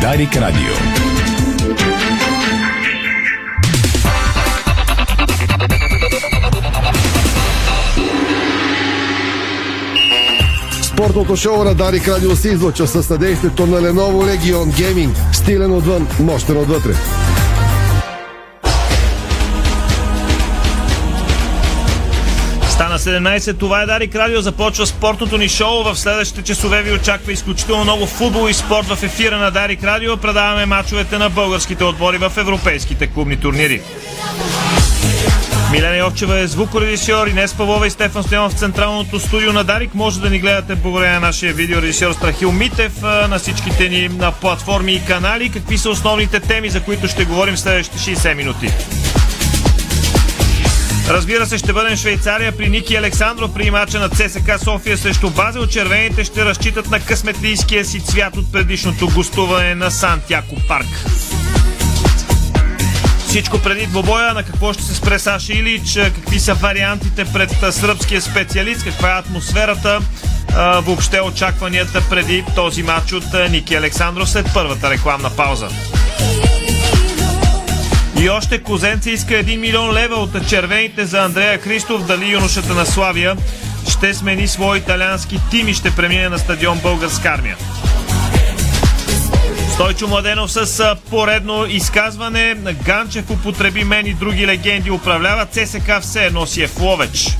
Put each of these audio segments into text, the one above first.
Дарик Радио. Спортното шоу на Дарик Радио се излъчва със съдействието на Lenovo Legion Gaming. Стилен отвън, мощен отвътре. 17, това е Дарик Радио, започва спортното ни шоу. В следващите часове ви очаква изключително много футбол и спорт в ефира на Дарик Радио. Предаваме мачовете на българските отбори в европейските клубни турнири. Милена Йовчева е звукорежисьор, Инес Павлова и Стефан Стоянов в централното студио на Дарик. Може да ни гледате благодарение на нашия видеорежисьор Страхил Митев на всичките ни на платформи и канали. Какви са основните теми, за които ще говорим в следващите 60 минути? Разбира се, ще бъдем в Швейцария при Ники Александров при мача на ЦСК София срещу Базел. Червените ще разчитат на късметлийския си цвят от предишното гостуване на Сантяко парк. Всичко преди двобоя, на какво ще се спре Саша Илич, какви са вариантите пред сръбския специалист, каква е атмосферата, въобще очакванията преди този матч от Ники Александров след първата рекламна пауза. И още Козенце иска 1 милион лева от червените за Андрея Христов. Дали юношата на Славия ще смени свой италиански тим и ще премине на стадион Българска армия. Стойчо Младенов с поредно изказване. Ганчев употреби мен и други легенди. Управлява ЦСК все едно си е в Ловеч.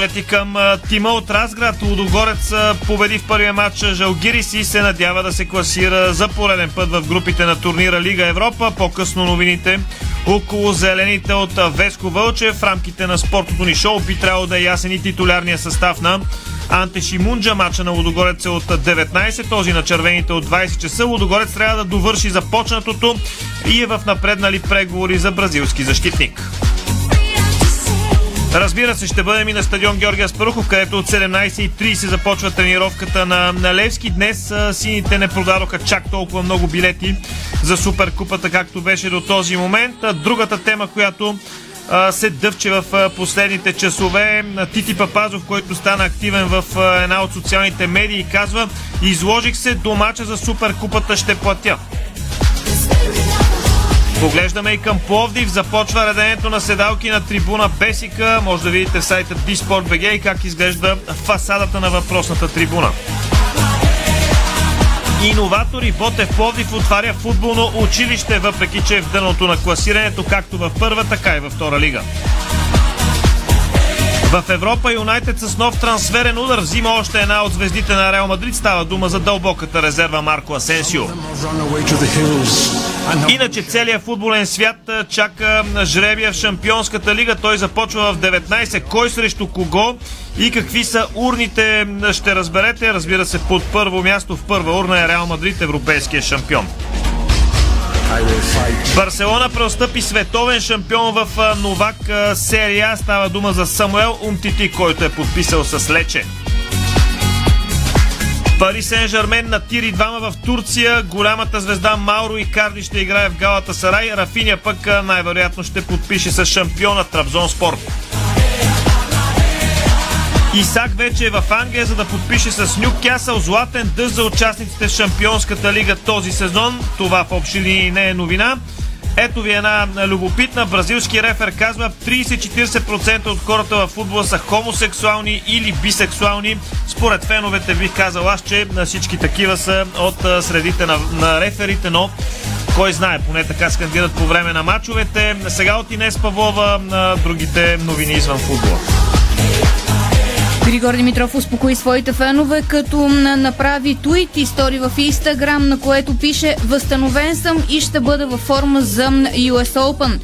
Погледи към тима от Разград. Лудогорец победи в първия матч Жалгирис и се надява да се класира за пореден път в групите на турнира Лига Европа. По-късно новините около зелените от Веско Вълче. В рамките на спортното ни шоу би трябвало да е ясен и титулярния състав на Анте Шимунджа. Мача на Лудогорец е от 19, този на червените от 20 часа. Лудогорец трябва да довърши започнатото и е в напреднали преговори за бразилски защитник. Разбира се, ще бъдем и на стадион Георгия Спарухов, където от 17.30 започва тренировката на, на Левски. Днес а, сините не продадоха чак толкова много билети за Суперкупата, както беше до този момент. А, другата тема, която се дъвче в последните часове. Тити Папазов, който стана активен в една от социалните медии, казва Изложих се до мача за Суперкупата, ще платя. Поглеждаме и към Пловдив. Започва реденето на седалки на трибуна Бесика. Може да видите в сайта BSport.bg и как изглежда фасадата на въпросната трибуна. Иноватори Ботев Пловдив отваря футболно училище, въпреки че е в дъното на класирането, както в първа, така и във втора лига. В Европа Юнайтед с нов трансферен удар взима още една от звездите на Реал Мадрид. Става дума за дълбоката резерва Марко Асенсио. Иначе целият футболен свят чака жребия в Шампионската лига. Той започва в 19. Кой срещу кого и какви са урните ще разберете. Разбира се, под първо място в първа урна е Реал Мадрид, европейския шампион. Барселона преостъпи световен шампион в Новак серия. Става дума за Самуел Умтити, който е подписал с Лече. Пари Сен Жермен натири двама в Турция. Голямата звезда Мауро и Карди ще играе в Галата Сарай. Рафиня пък най-вероятно ще подпише с шампиона Трабзон Спорт. Исак вече е в Англия, за да подпише с Нюкасъл златен дъжд за участниците в Шампионската лига този сезон. Това в общи линии не е новина. Ето ви една любопитна. Бразилски рефер казва 30-40% от хората в футбола са хомосексуални или бисексуални. Според феновете бих казал аз, че всички такива са от средите на, на реферите, но кой знае, поне така скандират по време на матчовете. Сега от Инес Павлова на другите новини извън футбола. Григор Димитров успокои своите фенове, като направи твит и стори в Инстаграм, на което пише Възстановен съм и ще бъда във форма за US Open.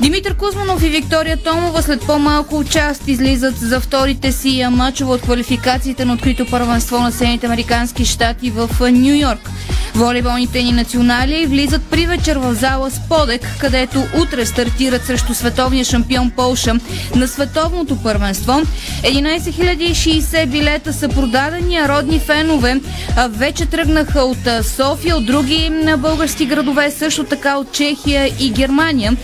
Димитър Кузманов и Виктория Томова след по-малко част излизат за вторите си мачове от квалификациите на открито първенство на Съединените Американски щати в Нью Йорк. Волейболните ни национали влизат при вечер в зала Сподек, където утре стартират срещу световния шампион Полша на световното първенство. 11 060 билета са продадени, а родни фенове вече тръгнаха от София, от други български градове, също така от Чехия и Германия.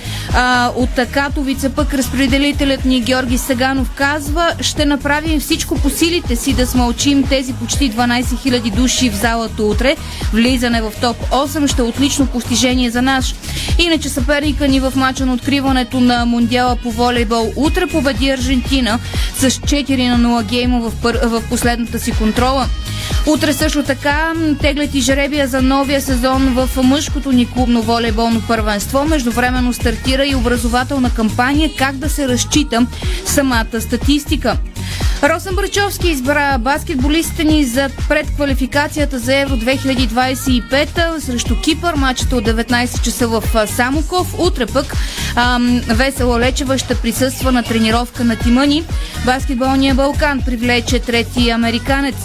От Катовица пък разпределителят ни Георги Саганов казва, ще направим всичко по силите си да смълчим тези почти 12 000 души в залата утре. Влизане в топ 8 ще е отлично постижение за нас. Иначе съперника ни в мача на откриването на Мондиала по волейбол утре победи Аржентина с 4 на 0 гейма в, пър... в последната си контрола. Утре също така теглят и жребия за новия сезон в мъжкото ни клубно волейболно първенство. Междувременно стартира и образователна кампания как да се разчита самата статистика. Росен Брачовски избра баскетболистите ни за предквалификацията за Евро 2025 срещу Кипър. Мачата от 19 часа в Самоков. Утре пък ам, Весела Лечева ще присъства на тренировка на Тимани. Баскетболния Балкан привлече трети американец.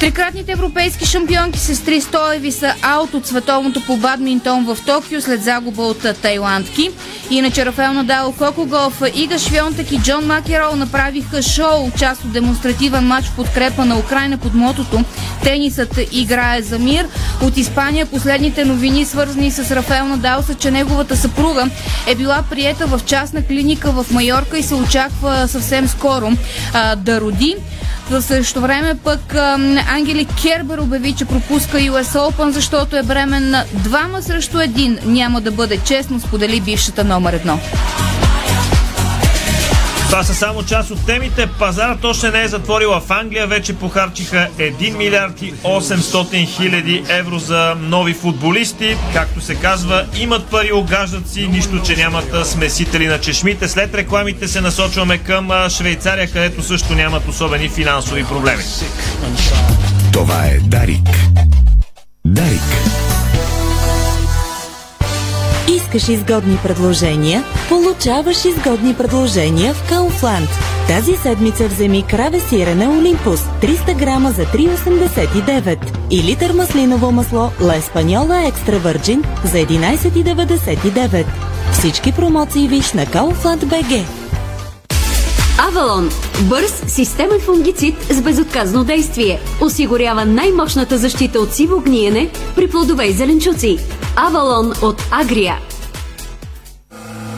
Трикратните европейски шампионки сестри Стоеви са аут от световното по бадминтон в Токио след загуба от тайландки. Иначе Рафаел Надал, Коко Голф, Ига Швионтък и Джон Макерол направиха шоу, част от демонстративен матч в подкрепа на Украина под мотото Тенисът играе за мир. От Испания последните новини, свързани с Рафаел Надал, са, че неговата съпруга е била приета в частна клиника в Майорка и се очаква съвсем скоро а, да роди. В същото време пък Ангели Кербер обяви, че пропуска US Open, защото е бременна двама срещу един. Няма да бъде честно, сподели бившата номер едно. Това са само част от темите. Пазарът още не е затворила в Англия. Вече похарчиха 1 милиард и 800 хиляди евро за нови футболисти. Както се казва, имат пари, огаждат си, нищо, че нямат смесители на чешмите. След рекламите се насочваме към Швейцария, където също нямат особени финансови проблеми. Това е Дарик. Дарик. Искаш изгодни предложения? Получаваш изгодни предложения в Kaufland. Тази седмица вземи краве сирене Олимпус 300 грама за 3,89 и литър маслиново масло Ла Еспаньола Екстра Върджин за 11,99. Всички промоции виж на Kaufland BG. Авалон – бърз системен фунгицид с безотказно действие. Осигурява най-мощната защита от сиво гниене при плодове и зеленчуци. Авалон от Агрия.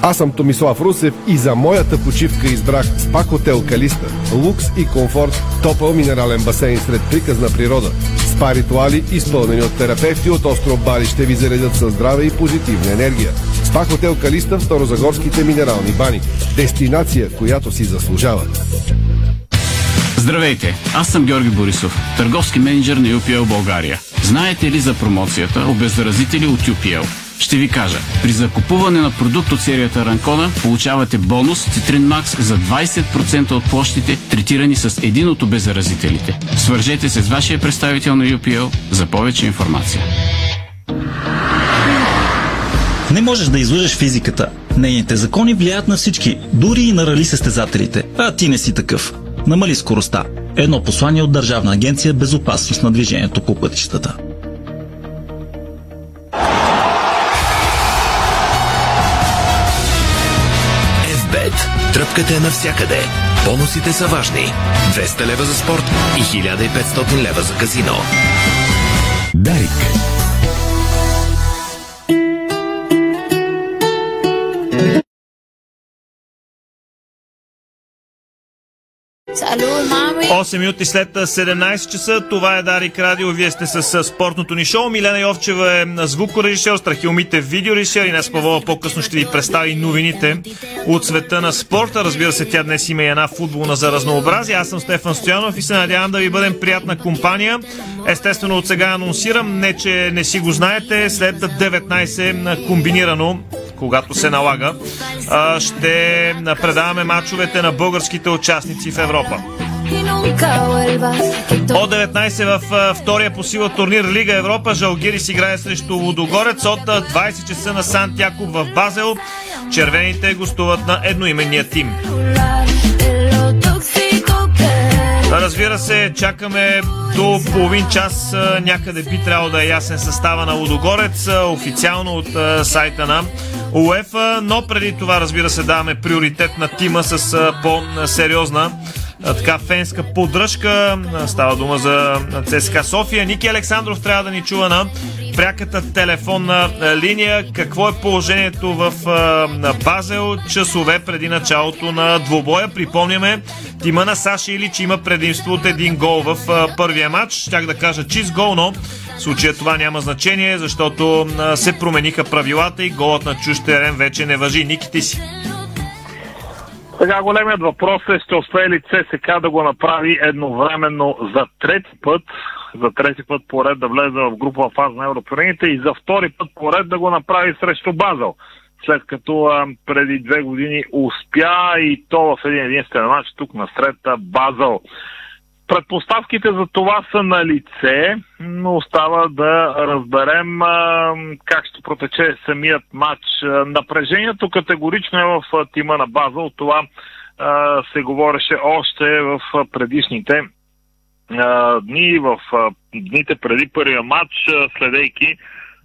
Аз съм Томислав Русев и за моята почивка избрах спа хотел Калиста. Лукс и комфорт, топъл минерален басейн сред приказна природа. Спа ритуали, изпълнени от терапевти от остров Бали, ще ви заредят със здраве и позитивна енергия. Спа хотел Калиста в Старозагорските минерални бани. Дестинация, която си заслужава. Здравейте, аз съм Георги Борисов, търговски менеджер на UPL България. Знаете ли за промоцията обеззаразители от UPL? Ще ви кажа. При закупуване на продукт от серията Ранкона получавате бонус Citrine Max за 20% от площите, третирани с един от обеззаразителите. Свържете се с вашия представител на UPL за повече информация. Не можеш да излъжеш физиката. Нейните закони влияят на всички, дори и на рали състезателите. А ти не си такъв. Намали скоростта. Едно послание от Държавна агенция Безопасност на движението по пътищата. Тръпката е навсякъде. Бонусите са важни. 200 лева за спорт и 1500 лева за казино. Дарик. 8 минути след 17 часа, това е Дарик Радио, вие сте с спортното ни шоу. Милена Йовчева е звукорежисьор, Страхилмите видеорежисьор и днес Павова по-късно ще ви представи новините от света на спорта. Разбира се, тя днес има и една футболна за разнообразие. Аз съм Стефан Стоянов и се надявам да ви бъдем приятна компания. Естествено, от сега анонсирам, не че не си го знаете, след 19 комбинирано когато се налага, ще предаваме мачовете на българските участници в Европа. От 19 в втория по сила турнир Лига Европа Жалгирис играе срещу Лудогорец от 20 часа на Сантьяков в Базел. Червените гостуват на едноименния тим. Разбира се, чакаме до половин час някъде би трябвало да е ясен състава на Лудогорец, официално от сайта на УЕФА, но преди това, разбира се, даваме приоритет на тима с по-сериозна така фенска поддръжка. Става дума за ЦСКА София. Ники Александров трябва да ни чува на пряката телефонна линия. Какво е положението в Базел часове преди началото на двобоя? Припомняме, тима на Саши Илич има предимство от един гол в първия матч. Щях да кажа чист гол, но в случая това няма значение, защото се промениха правилата и голът на чуж терен вече не въжи. Ники, ти си. Сега големият въпрос е, ще успее ли ЦСК да го направи едновременно за трети път, за трети път поред да влезе в групова фаза на Европарените и за втори път поред да го направи срещу Базел. След като а, преди две години успя и то в един единствен матч тук насред Базел. Предпоставките за това са на лице, но остава да разберем а, как ще протече самият матч. Напрежението категорично е в тима на Базъл. Това а, се говореше още в предишните а, дни, в а, дните преди първия матч, следейки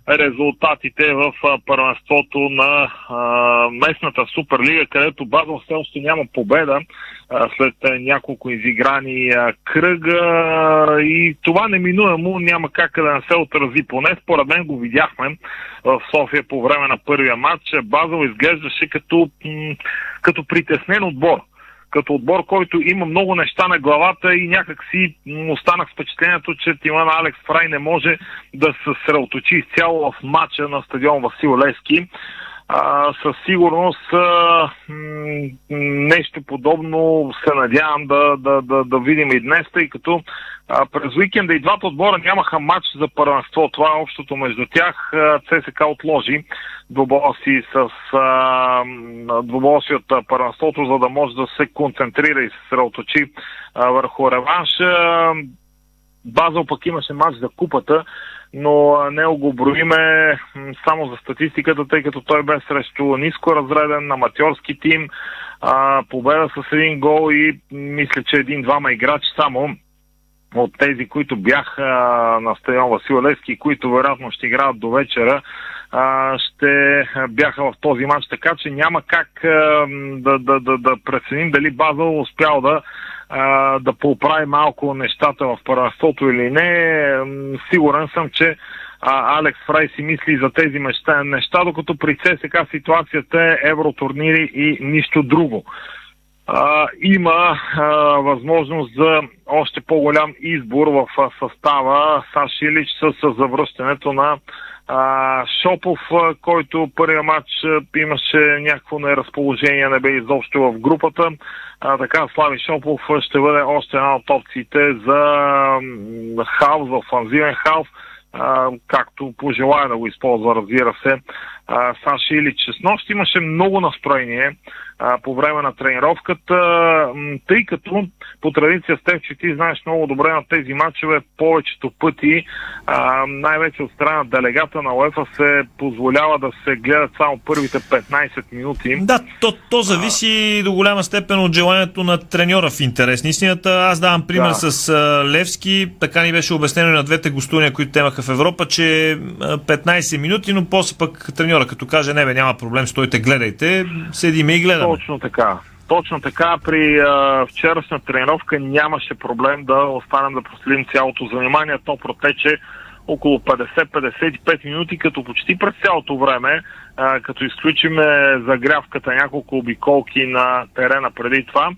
резултатите в първенството на а, местната Суперлига, където Базъл все още няма победа след няколко изиграни кръга и това неминуемо няма как да не се отрази. Поне според мен го видяхме в София по време на първия матч. Базъл изглеждаше като, като притеснен отбор като отбор, който има много неща на главата и някак си останах впечатлението, че тима на Алекс Фрай не може да се съсредоточи изцяло в матча на стадион Васил Лески. А, със сигурност а, нещо подобно се надявам да, да, да, да видим и днес, тъй като а, през уикенда и двата отбора нямаха матч за първенство. Това е общото между тях. ЦСК отложи двобоя си с двобоя си от първенството, за да може да се концентрира и се съсредоточи върху реванш. Базъл пък имаше матч за купата, но не го броиме само за статистиката, тъй като той бе срещу ниско разреден аматьорски тим, а, победа с един гол и мисля, че един-двама играчи само от тези, които бяха на стадион Васил Левски, които вероятно ще играят до вечера, ще бяха в този матч, така че няма как да, да, да, да преценим дали Базъл успял да да поправи малко нещата в първенството или не. Сигурен съм, че а, Алекс Фрай си мисли за тези неща, неща докато при ЦСК ситуацията е евротурнири и нищо друго. А, има а, възможност за още по-голям избор в а, състава Саш Илич с, с завръщането на а, Шопов, който първия матч имаше някакво неразположение, не бе изобщо в групата. А, така Слави Шопов ще бъде още една от опциите за халф, за офанзивен халф, а, както пожелая да го използва, разбира се. А, Саши Илич с нощ имаше много настроение а, по време на тренировката, тъй като по традиция с теб, че ти знаеш много добре на тези матчове, повечето пъти, а, най-вече от страна на делегата на УЕФА се позволява да се гледат само първите 15 минути. Да, то, то зависи а... до голяма степен от желанието на треньора в интерес. Истината, аз давам пример да. с а, Левски, така ни беше обяснено на двете гостуния, които темаха в Европа, че 15 минути, но после пък треньора като каже, не бе, няма проблем, стойте, гледайте, седиме и гледаме. Точно така. Точно така, при а, вчерашна тренировка нямаше проблем да останем да проследим цялото занимание. То протече около 50-55 минути, като почти през цялото време, а, като изключиме загрявката, няколко обиколки на терена преди това,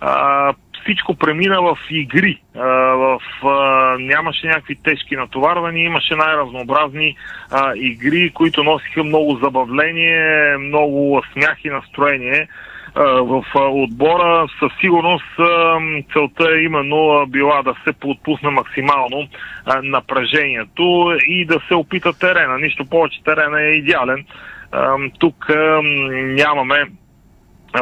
а, всичко премина в игри. А, в, а, нямаше някакви тежки натоварвания, имаше най-разнообразни а, игри, които носиха много забавление, много смях и настроение в отбора. Със сигурност целта е именно била да се подпусне максимално напрежението и да се опита терена. Нищо повече терена е идеален. Тук нямаме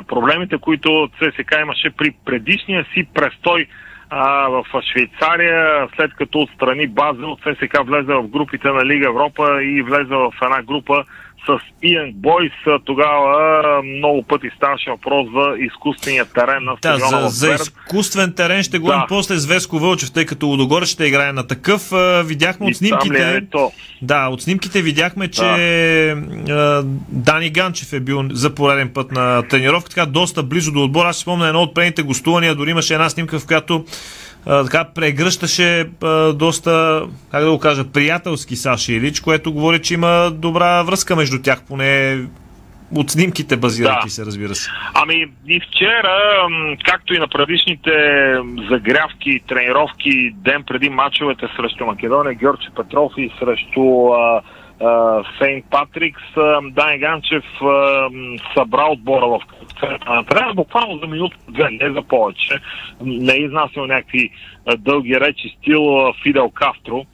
проблемите, които ЦСК имаше при предишния си престой а, в Швейцария, след като отстрани база от ЦСК влезе в групите на Лига Европа и влезе в една група с Иен Бойс, тогава много пъти ставаше въпрос за изкуствения терен на Да, стадиона за, в за Берд. изкуствен терен ще говорим Да. после с Веско Вълчев, тъй като Лудогорец ще играе на такъв. Видяхме И от снимките. е то? Да, от снимките видяхме, че а, Дани Ганчев е бил за пореден път на тренировка, така доста близо до отбора. Аз си спомня едно от предните гостувания, дори имаше една снимка, в която а, така прегръщаше а, доста, как да го кажа, приятелски Саши Илич, което говори, че има добра връзка между тях, поне от снимките базирайки Да. се, разбира се. Ами и вчера, както и на предишните загрявки, тренировки, ден преди мачовете срещу Македония, Георги Петров и срещу а, Сейнт Патрикс, а, Дани Ганчев събра отбора в терена, буквално за минута две, не за повече. Не е изнасял някакви дълги речи, стил Фидел Кастро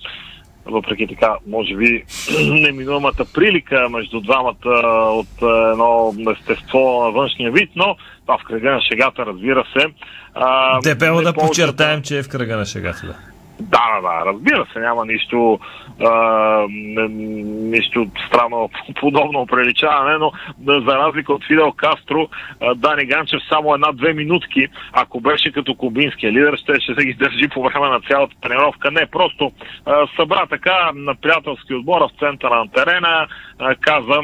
въпреки така, може би, неминуемата прилика между двамата от едно естество на външния вид, но това в кръга на шегата, разбира се. А, Дебело да повече- подчертаем, че е в кръга на шегата. Да. Да, да, да, разбира се, няма нищо, а, нищо странно подобно приличаване, но за разлика от Фидел Кастро, Дани Ганчев само една-две минутки, ако беше като кубинския лидер, ще, ще се ги държи по време на цялата тренировка. Не, просто а, събра така на приятелски отбора в центъра на терена, а, каза,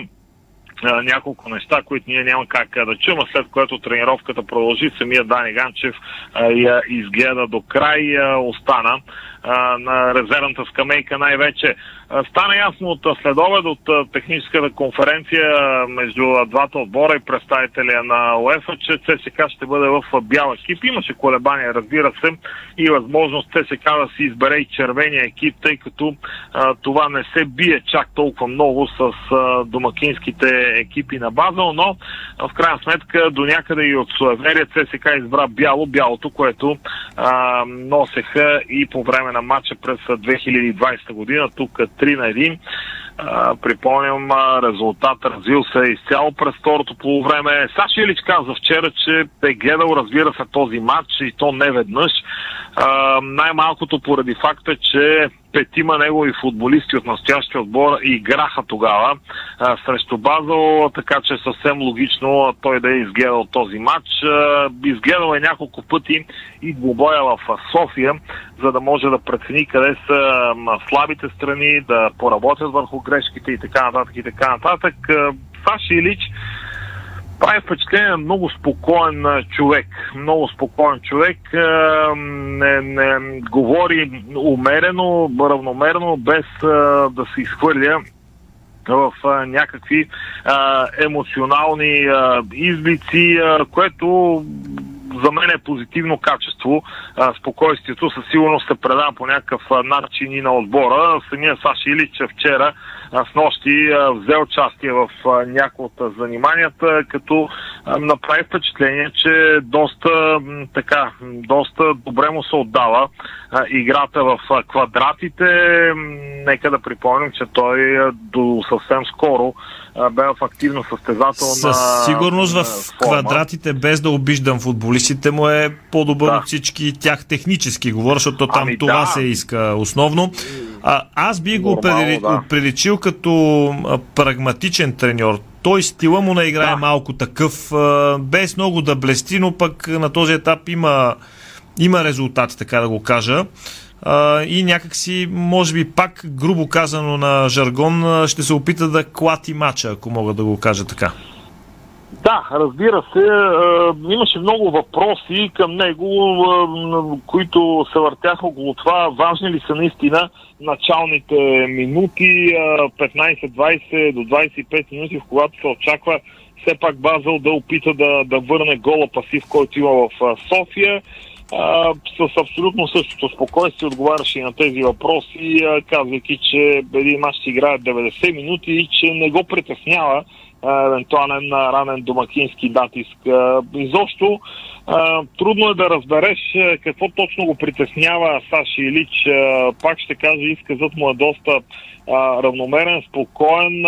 няколко неща, които ние няма как а, да чуем, след което тренировката продължи. Самия Дани Ганчев я изгледа до край, остана на резервната скамейка най-вече. Стана ясно от следобед, от техническата конференция между двата отбора и представителя на УЕФА, че ЦСК ще бъде в бял екип. Имаше колебания, разбира се, и възможност ЦСК да си избере и червения екип, тъй като това не се бие чак толкова много с домакинските екипи на Базел, но в крайна сметка до някъде и от суеверие ЦСК избра бяло, бялото, което носеха и по време на матча през а, 2020 година, тук 3 на 1. А, припомням, резултат развил се изцяло през второто полувреме. Саши Илич каза вчера, че е гледал, разбира се, този матч и то не веднъж. Най-малкото поради факта, че петима негови футболисти от настоящия отбор играха тогава а, срещу Базел, така че е съвсем логично той да е изгледал този матч. А, изгледал е няколко пъти и двубоя в София, за да може да прецени къде са слабите страни, да поработят върху грешките и така нататък и така нататък. Саши Илич прави впечатление на много спокоен човек. Много спокоен човек. Не, не говори умерено, равномерно, без да се изхвърля в а, някакви а, емоционални а, изблици, а, което за мен е позитивно качество. А, спокойствието със сигурност се предава по някакъв начин и на отбора. Самия Саши Илич вчера с нощи взе участие в някои от заниманията, като направи впечатление, че доста така, доста добре му се отдава играта в квадратите. Нека да припомним, че той до съвсем скоро бе в активно състезателна Със сигурност в форма. квадратите, без да обиждам футболистите му е по-добър Да. от всички тях технически говоря, защото там Ами това да. се иска основно. А, аз би го определи, да. приличил като прагматичен треньор. Той стила му на игра е Да. малко такъв, без много да блести, но пък на този етап има, има резултати, така да го кажа. А, и някакси, може би пак, грубо казано на жаргон, ще се опита да клати мача, ако мога да го кажа така. Да, разбира се, имаше много въпроси към него, които се въртяха около това. Важни ли са наистина началните минути, е, 15-20 до 25 минути, в когато се очаква все пак Базел да опита да, да върне гола пасив, който има в София. А, с абсолютно същото спокойствие отговаряше на тези въпроси, а, казвайки, че един мач ще играе 90 минути и че не го притеснява евентуален ранен домакински натиск. А, Изобщо трудно е да разбереш какво точно го притеснява Саши Илич. Пак ще кажа, изказът му е доста равномерен, спокоен.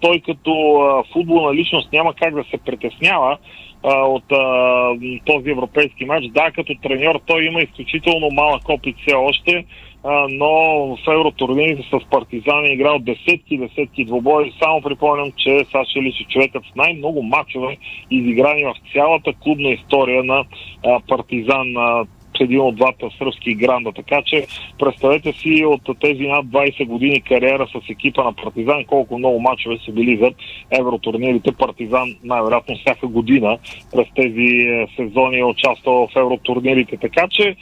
Той като футболна личност няма как да се притеснява а, от а, този европейски матч. Да, като треньор той има изключително малък опит все още. а, но в евротурнирите с Партизан е играл десетки, десетки двубои. Само припомням, че Саша Илич е човекът с най-много мачове, изиграни в цялата клубна история на а, Партизан. А, един от двата сръбски гранда. Така че представете си от тези над 20 години кариера с екипа на Партизан, колко много мачове са били за евротурнирите. Партизан най-вероятно всяка година през тези е, сезони е участвал в евротурнирите. Така че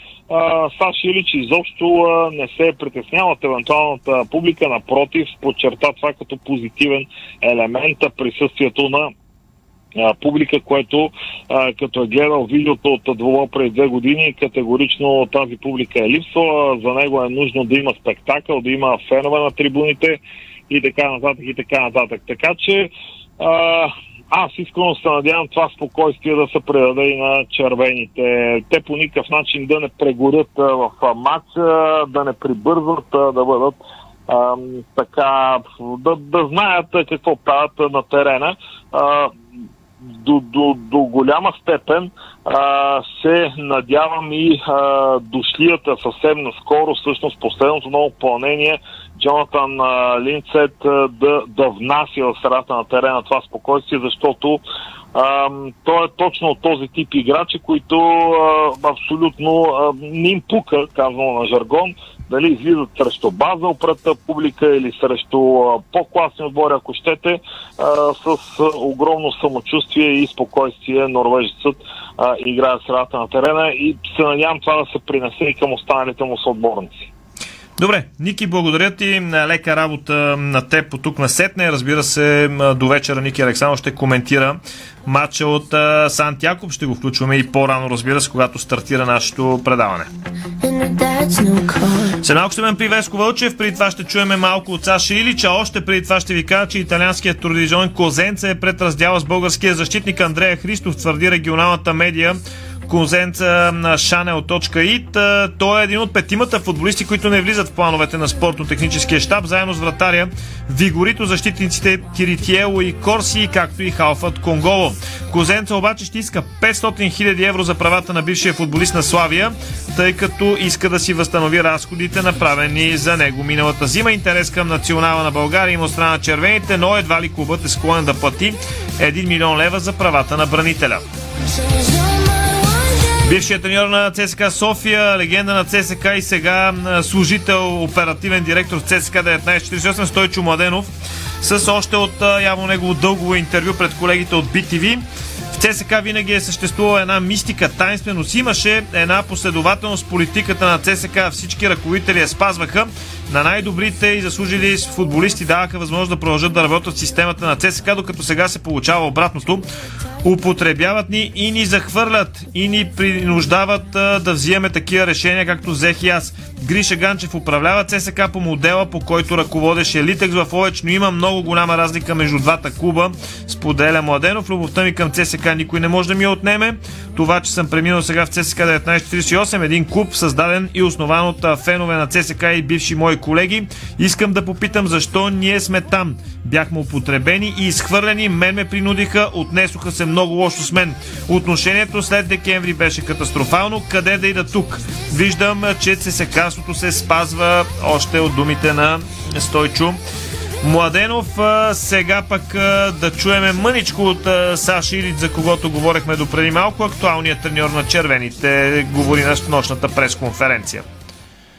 Саш Илич изобщо не се притеснява от евентуалната публика, напротив, подчерта това като позитивен елемент присъствието на публика, което а, като е гледал видеото от двома преди две години, категорично тази публика е липсва. За него е нужно да има спектакъл, да има фенове на трибуните и така нататък и така нататък. Така че а, аз искрено се надявам това спокойствие да се предаде и на червените. Те по никакъв начин да не прегорят в матча, да не прибързват, да бъдат а, така, да, да знаят какво правят на терена. А, до, до, до голяма степен а, се надявам и а, дошлията съвсем наскоро, всъщност последното ново попълнение, Джонатан а, Линцет а, да, да внася в средата на терена това спокойствие, защото а, той е точно от този тип играчи, които а, абсолютно а, не им пука, казвам на жаргон, дали излизат срещу база пред публика или срещу по-класни отбори, ако щете, с огромно самочувствие и спокойствие норвежецът играе средата на терена и се надявам това да се принесе и към останалите му съотборници. Добре, Ники, благодаря ти. Лека работа на теб по тук на сетне. Разбира се, до вечера Ники Александров ще коментира матча от Сант Якоб. Ще го включваме и по-рано, разбира се, когато стартира нашето предаване. След малко ще ме при Веско Вълчев, преди това ще чуеме малко от Саша Илича. Още преди това ще ви кажа, че италианският турдизион Козенца е пред раздяла с българския защитник Андрея Христов, твърди регионалната медия Конзенца на Chanel.it. Той е един от петимата футболисти, които не влизат в плановете на спортно-техническия щаб, заедно с вратаря Вигорито, защитниците Киритиело и Корси, както и Халфът Конголо. Козенца обаче ще иска 500 000 евро за правата на бившия футболист на Славия, тъй като иска да си възстанови разходите, направени за него миналата зима. Интерес към национала на България има от страна на червените, но едва ли клубът е склонен да плати 1 милион лева за правата на бранителя. Бившият треньор на ЦСКА София, легенда на ЦСК и сега служител, оперативен директор в ЦСКА 1948, Стойчо Младенов, с още от явно негово дълго интервю пред колегите от BTV. В ЦСК винаги е съществувала една мистика, тайнственост. Имаше една последователност политиката на ЦСК. Всички ръководители я спазваха. На най-добрите и заслужили футболисти даваха възможност да продължат да работят в системата на ЦСК, докато сега се получава обратното. Употребяват ни и ни захвърлят и ни принуждават да взимаме такива решения, както взех и аз. Гриша Ганчев управлява ЦСК по модела, по който ръководеше Литекс в Овеч, но има много голяма разлика между двата клуба. Споделя Младенов. Любовта ми към ЦСК никой не може да ми отнеме. Това, че съм преминал сега в ЦСК 1948, един клуб, създаден и основан от фенове на ЦСК и бивши мои колеги, искам да попитам защо ние сме там. Бяхме употребени и изхвърлени, мен ме принудиха, отнесоха се много лошо с мен. Отношението след декември беше катастрофално. Къде да ида тук? Виждам, че ЦСК-свото се спазва още от думите на Стойчо. Младенов, сега пък да чуеме мъничко от Саши Илиц, за когото говорехме до преди малко. Актуалният треньор на червените говори на нощната пресконференция.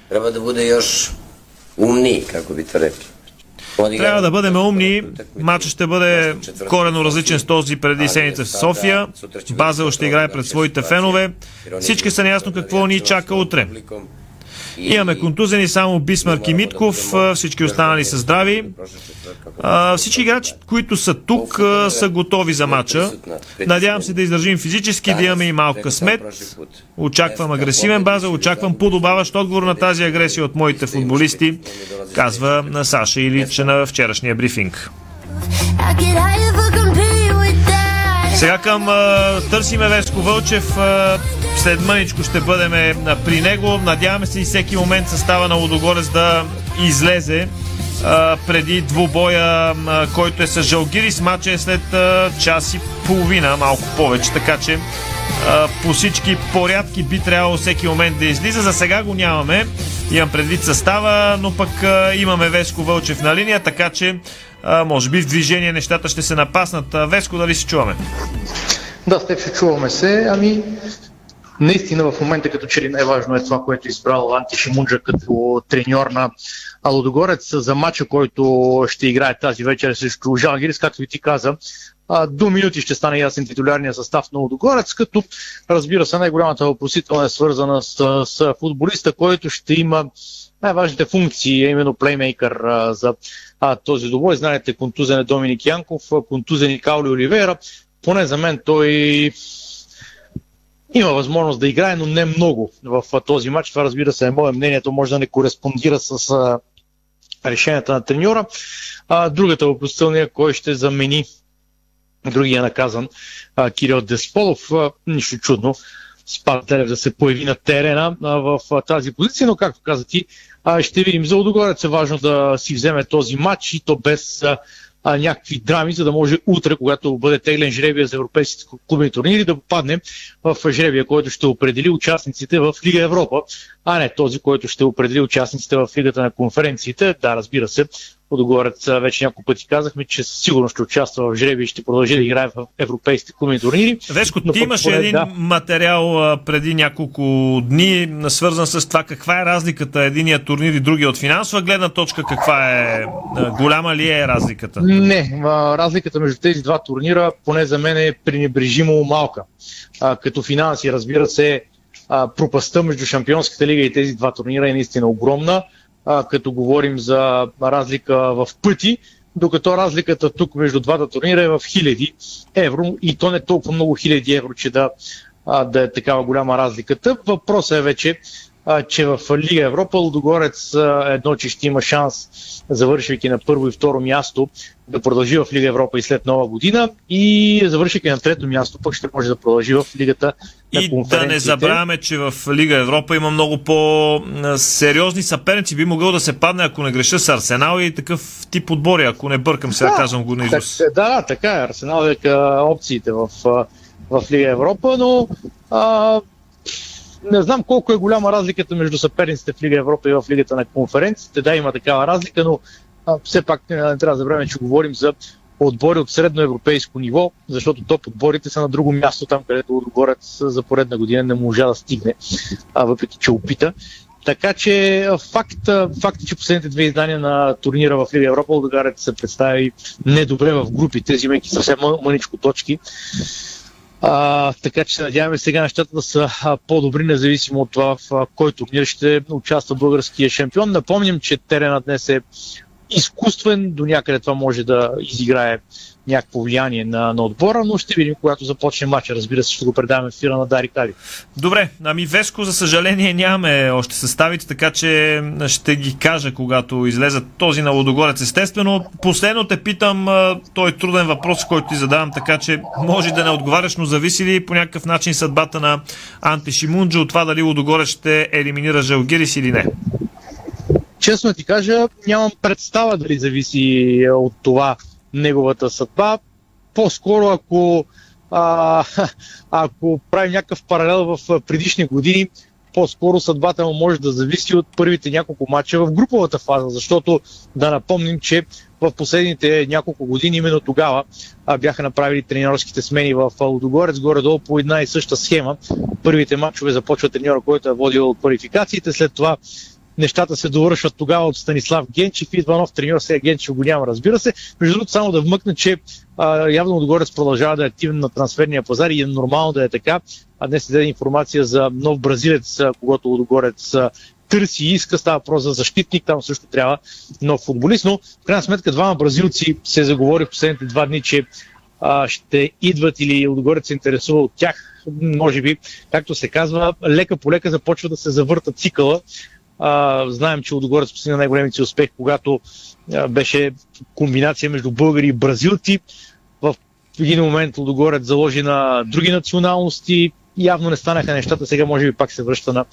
Трябва да бъде još умни, како би то рекли. Трябва да бъдем умни. Матчът ще бъде корено различен с този преди седмица в София. Базел ще играе пред своите фенове. Всички са наясно какво ни чака утре. Имаме контузени само Бисмарк и Митков, всички останали са здрави. Всички играчи, които са тук, са готови за матча. Надявам се да издържим физически, да имаме и малко късмет. Очаквам агресивен база, очаквам подобаващ отговор на тази агресия от моите футболисти, казва на Саша Илич на вчерашния брифинг. Сега към а, търсиме Веско Вълчев. А, след мъничко ще бъдем при него. Надяваме се и всеки момент състава на Лодогорец да излезе а, преди двубоя, а, който е с Жалгирис. Матча е след а, час и половина, малко повече, така че а, по всички порядки би трябвало всеки момент да излиза. За сега го нямаме. Имам предвид състава, но пък а, имаме Веско Вълчев на линия, така че може би в движение нещата ще се напаснат. Веско, дали се чуваме? Да, с теб ще чуваме се. Ами, наистина в момента като че ли най-важно е това, което е избрал Анти Шимунджа като треньор на Алодогорец за матча, който ще играе тази вечер срещу Жалгирис, както и ти каза. До минути ще стане ясен титулярния състав на Лудогорец, като разбира се най-голямата въпросителна е свързана с, с футболиста, който ще има най-важните функции, именно плеймейкър а, за а, този добой. Знаете, контузен е Доминик Янков, контузен е Каули Оливера. Поне за мен той има възможност да играе, но не много в този матч. Това разбира се е мое мнение, то може да не кореспондира с а, решенията на треньора. А, другата въпросителния, кой ще замени другия наказан а, Кирил Десполов. А, нищо чудно. Спартелев да се появи на терена а, в а, тази позиция, но както каза ти, а, ще видим. За Лудогорец е важно да си вземе този матч и то без а, а, някакви драми, за да може утре, когато бъде теглен жребия за европейските клубни турнири, да попадне в жребия, който ще определи участниците в Лига Европа, а не този, който ще определи участниците в Лигата на конференциите. Да, разбира се, Подогорец вече няколко пъти казахме, че сигурно ще участва в жреби и ще продължи да играе в европейските клубни турнири. Вешко, ти имаше един да. материал преди няколко дни, свързан с това каква е разликата единия турнир и другия от финансова гледна точка, каква е, голяма ли е разликата? Не, разликата между тези два турнира поне за мен е пренебрежимо малка. Като финанси, разбира се, пропаста между Шампионската лига и тези два турнира е наистина огромна а, като говорим за разлика в пъти, докато разликата тук между двата турнира е в хиляди евро и то не толкова много хиляди евро, че да, а, да е такава голяма разликата. Въпросът е вече а, че в Лига Европа Лудогорец едно, че ще има шанс, завършвайки на първо и второ място, да продължи в Лига Европа и след нова година и завършвайки на трето място, пък ще може да продължи в Лигата на И да не забравяме, че в Лига Европа има много по-сериозни съперници. Би могъл да се падне, ако не греша с Арсенал и такъв тип отбори, ако не бъркам сега, да, казвам го на изус. Да, така е. Арсенал е опциите в, в Лига Европа, но а, не знам колко е голяма разликата между съперниците в Лига Европа и в Лигата на конференциите. Да, има такава разлика, но а, все пак не, не трябва да време, че говорим за отбори от средноевропейско ниво, защото топ отборите са на друго място, там където отборът за поредна година не можа да стигне, а, въпреки че опита. Така че факт, факт е, че последните две издания на турнира в Лига Европа Лугарец се представи недобре в групите, взимайки съвсем мъничко точки. А, така че надяваме сега нещата да са по-добри, независимо от това в кой турнир ще участва българския шампион. Напомням, че теренът днес е изкуствен, до някъде това може да изиграе някакво влияние на, на отбора, но ще видим, когато започне матча. Разбира се, ще го предаваме в ефира на Дари Кали. Добре, ами Веско, за съжаление, нямаме още съставите, така че ще ги кажа, когато излезат този на Лодогорец. Естествено, последно те питам, той е труден въпрос, който ти задавам, така че може да не отговаряш, но зависи ли по някакъв начин съдбата на Анти Шимунджо от това дали Лодогорец ще елиминира Жалгирис или не? Честно ти кажа, нямам представа дали зависи от това неговата съдба. По-скоро, ако, а, ако правим някакъв паралел в предишни години, по-скоро съдбата му може да зависи от първите няколко мача в груповата фаза, защото да напомним, че в последните няколко години именно тогава бяха направили тренерските смени в Лудогорец, горе-долу по една и съща схема. Първите матчове започва треньора, който е водил квалификациите, след това нещата се довършват тогава от Станислав Генчев, идва нов треньор, сега Генчев го няма, разбира се. Между другото, само да вмъкна, че а, явно Отгорец продължава да е активен на трансферния пазар и е нормално да е така. А днес даде информация за нов бразилец, когато Отгорец търси и иска, става въпрос за защитник, там също трябва нов футболист, но в крайна сметка двама бразилци се заговори в последните два дни, че а, ще идват или Отгорец се интересува от тях. Може би, както се казва, лека по лека започва да се завърта цикъла а, знаем, че Лудогорец постигна най-големите успех, когато а, беше комбинация между българи и бразилци. В един момент Лудогорец заложи на други националности. Явно не станаха нещата, сега може би пак се връща на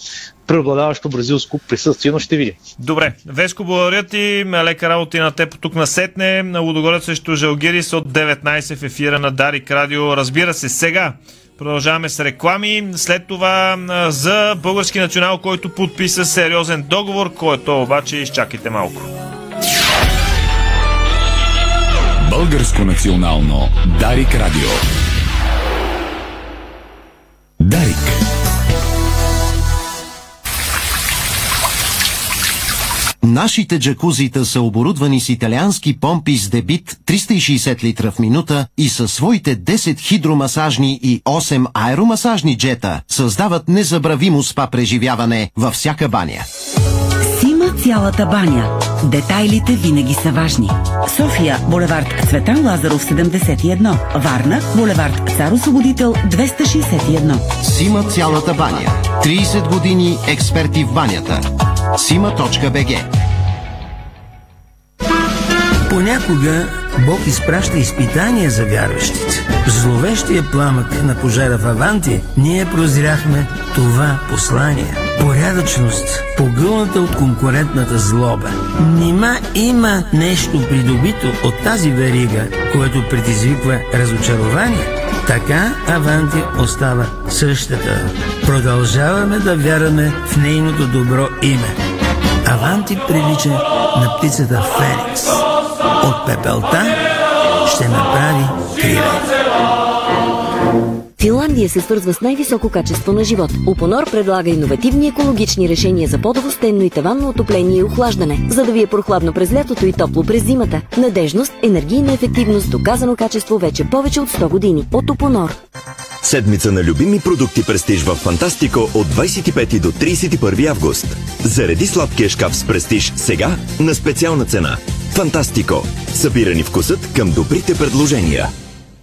преобладаващо бразилско присъствие, но ще видим. Добре, Веско, благодаря ти. Лека работа и на теб тук на Сетне. Лудогорец срещу Жалгирис от 19 в ефира на Дарик Радио. Разбира се, сега Продължаваме с реклами. След това за български национал, който подписа сериозен договор, който обаче изчакайте малко. Българско национално Дарик Радио. Дарик. Нашите джакузита са оборудвани с италиански помпи с дебит 360 литра в минута и със своите 10 хидромасажни и 8 аеромасажни джета създават незабравимо спа преживяване във всяка баня. Сима цялата баня. Детайлите винаги са важни. София, булевард Цветан Лазаров 71. Варна, булевард Цар Освободител 261. Сима цялата баня. 30 години експерти в банята. Сима.бг Понякога Бог изпраща изпитания за вярващите. В зловещия пламък на пожара в Аванти ние прозряхме това послание. Порядъчност, погълната от конкурентната злоба. Нима има нещо придобито от тази верига, което предизвиква разочарование? Така Аванти остава същата. Продължаваме да вярваме в нейното добро име. Аванти прилича на птицата Феникс. От пепелта ще направи криле. Финландия се свързва с най-високо качество на живот. Упонор предлага иновативни екологични решения за по-дово стенно и таванно отопление и охлаждане, за да ви е прохладно през лятото и топло през зимата. Надежност, енергийна ефективност, доказано качество вече повече от 100 години. От Упонор. Седмица на любими продукти Престиж в Фантастико от 25 до 31 август. Зареди сладкия шкаф с Престиж сега на специална цена. Фантастико. Събирани вкусът към добрите предложения.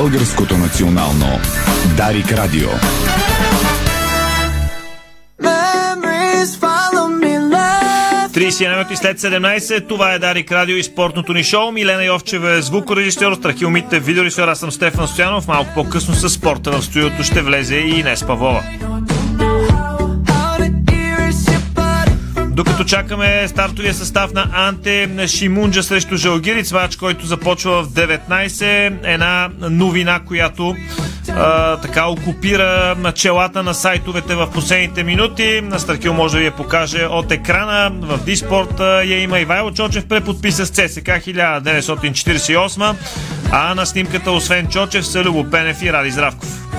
Българското национално Дарик Радио. 31 минути след 17. Това е Дарик Радио и спортното ни шоу. Милена Йовчева е звукорежисьор, Страхил Мите, видеорежисьор. Аз съм Стефан Стоянов. Малко по-късно с спорта в студиото ще влезе и Инес Павлова. Докато чакаме стартовия състав на Анте Шимунджа срещу Жалгириц, матч, който започва в 19. Една новина, която а, така окупира началата на сайтовете в последните минути. Старкил може да ви я покаже от екрана. В Диспорт я има Ивайло Чочев, преподписа с ЦСК 1948, а на снимката освен Чочев са Любо Пенев и Ради Здравков.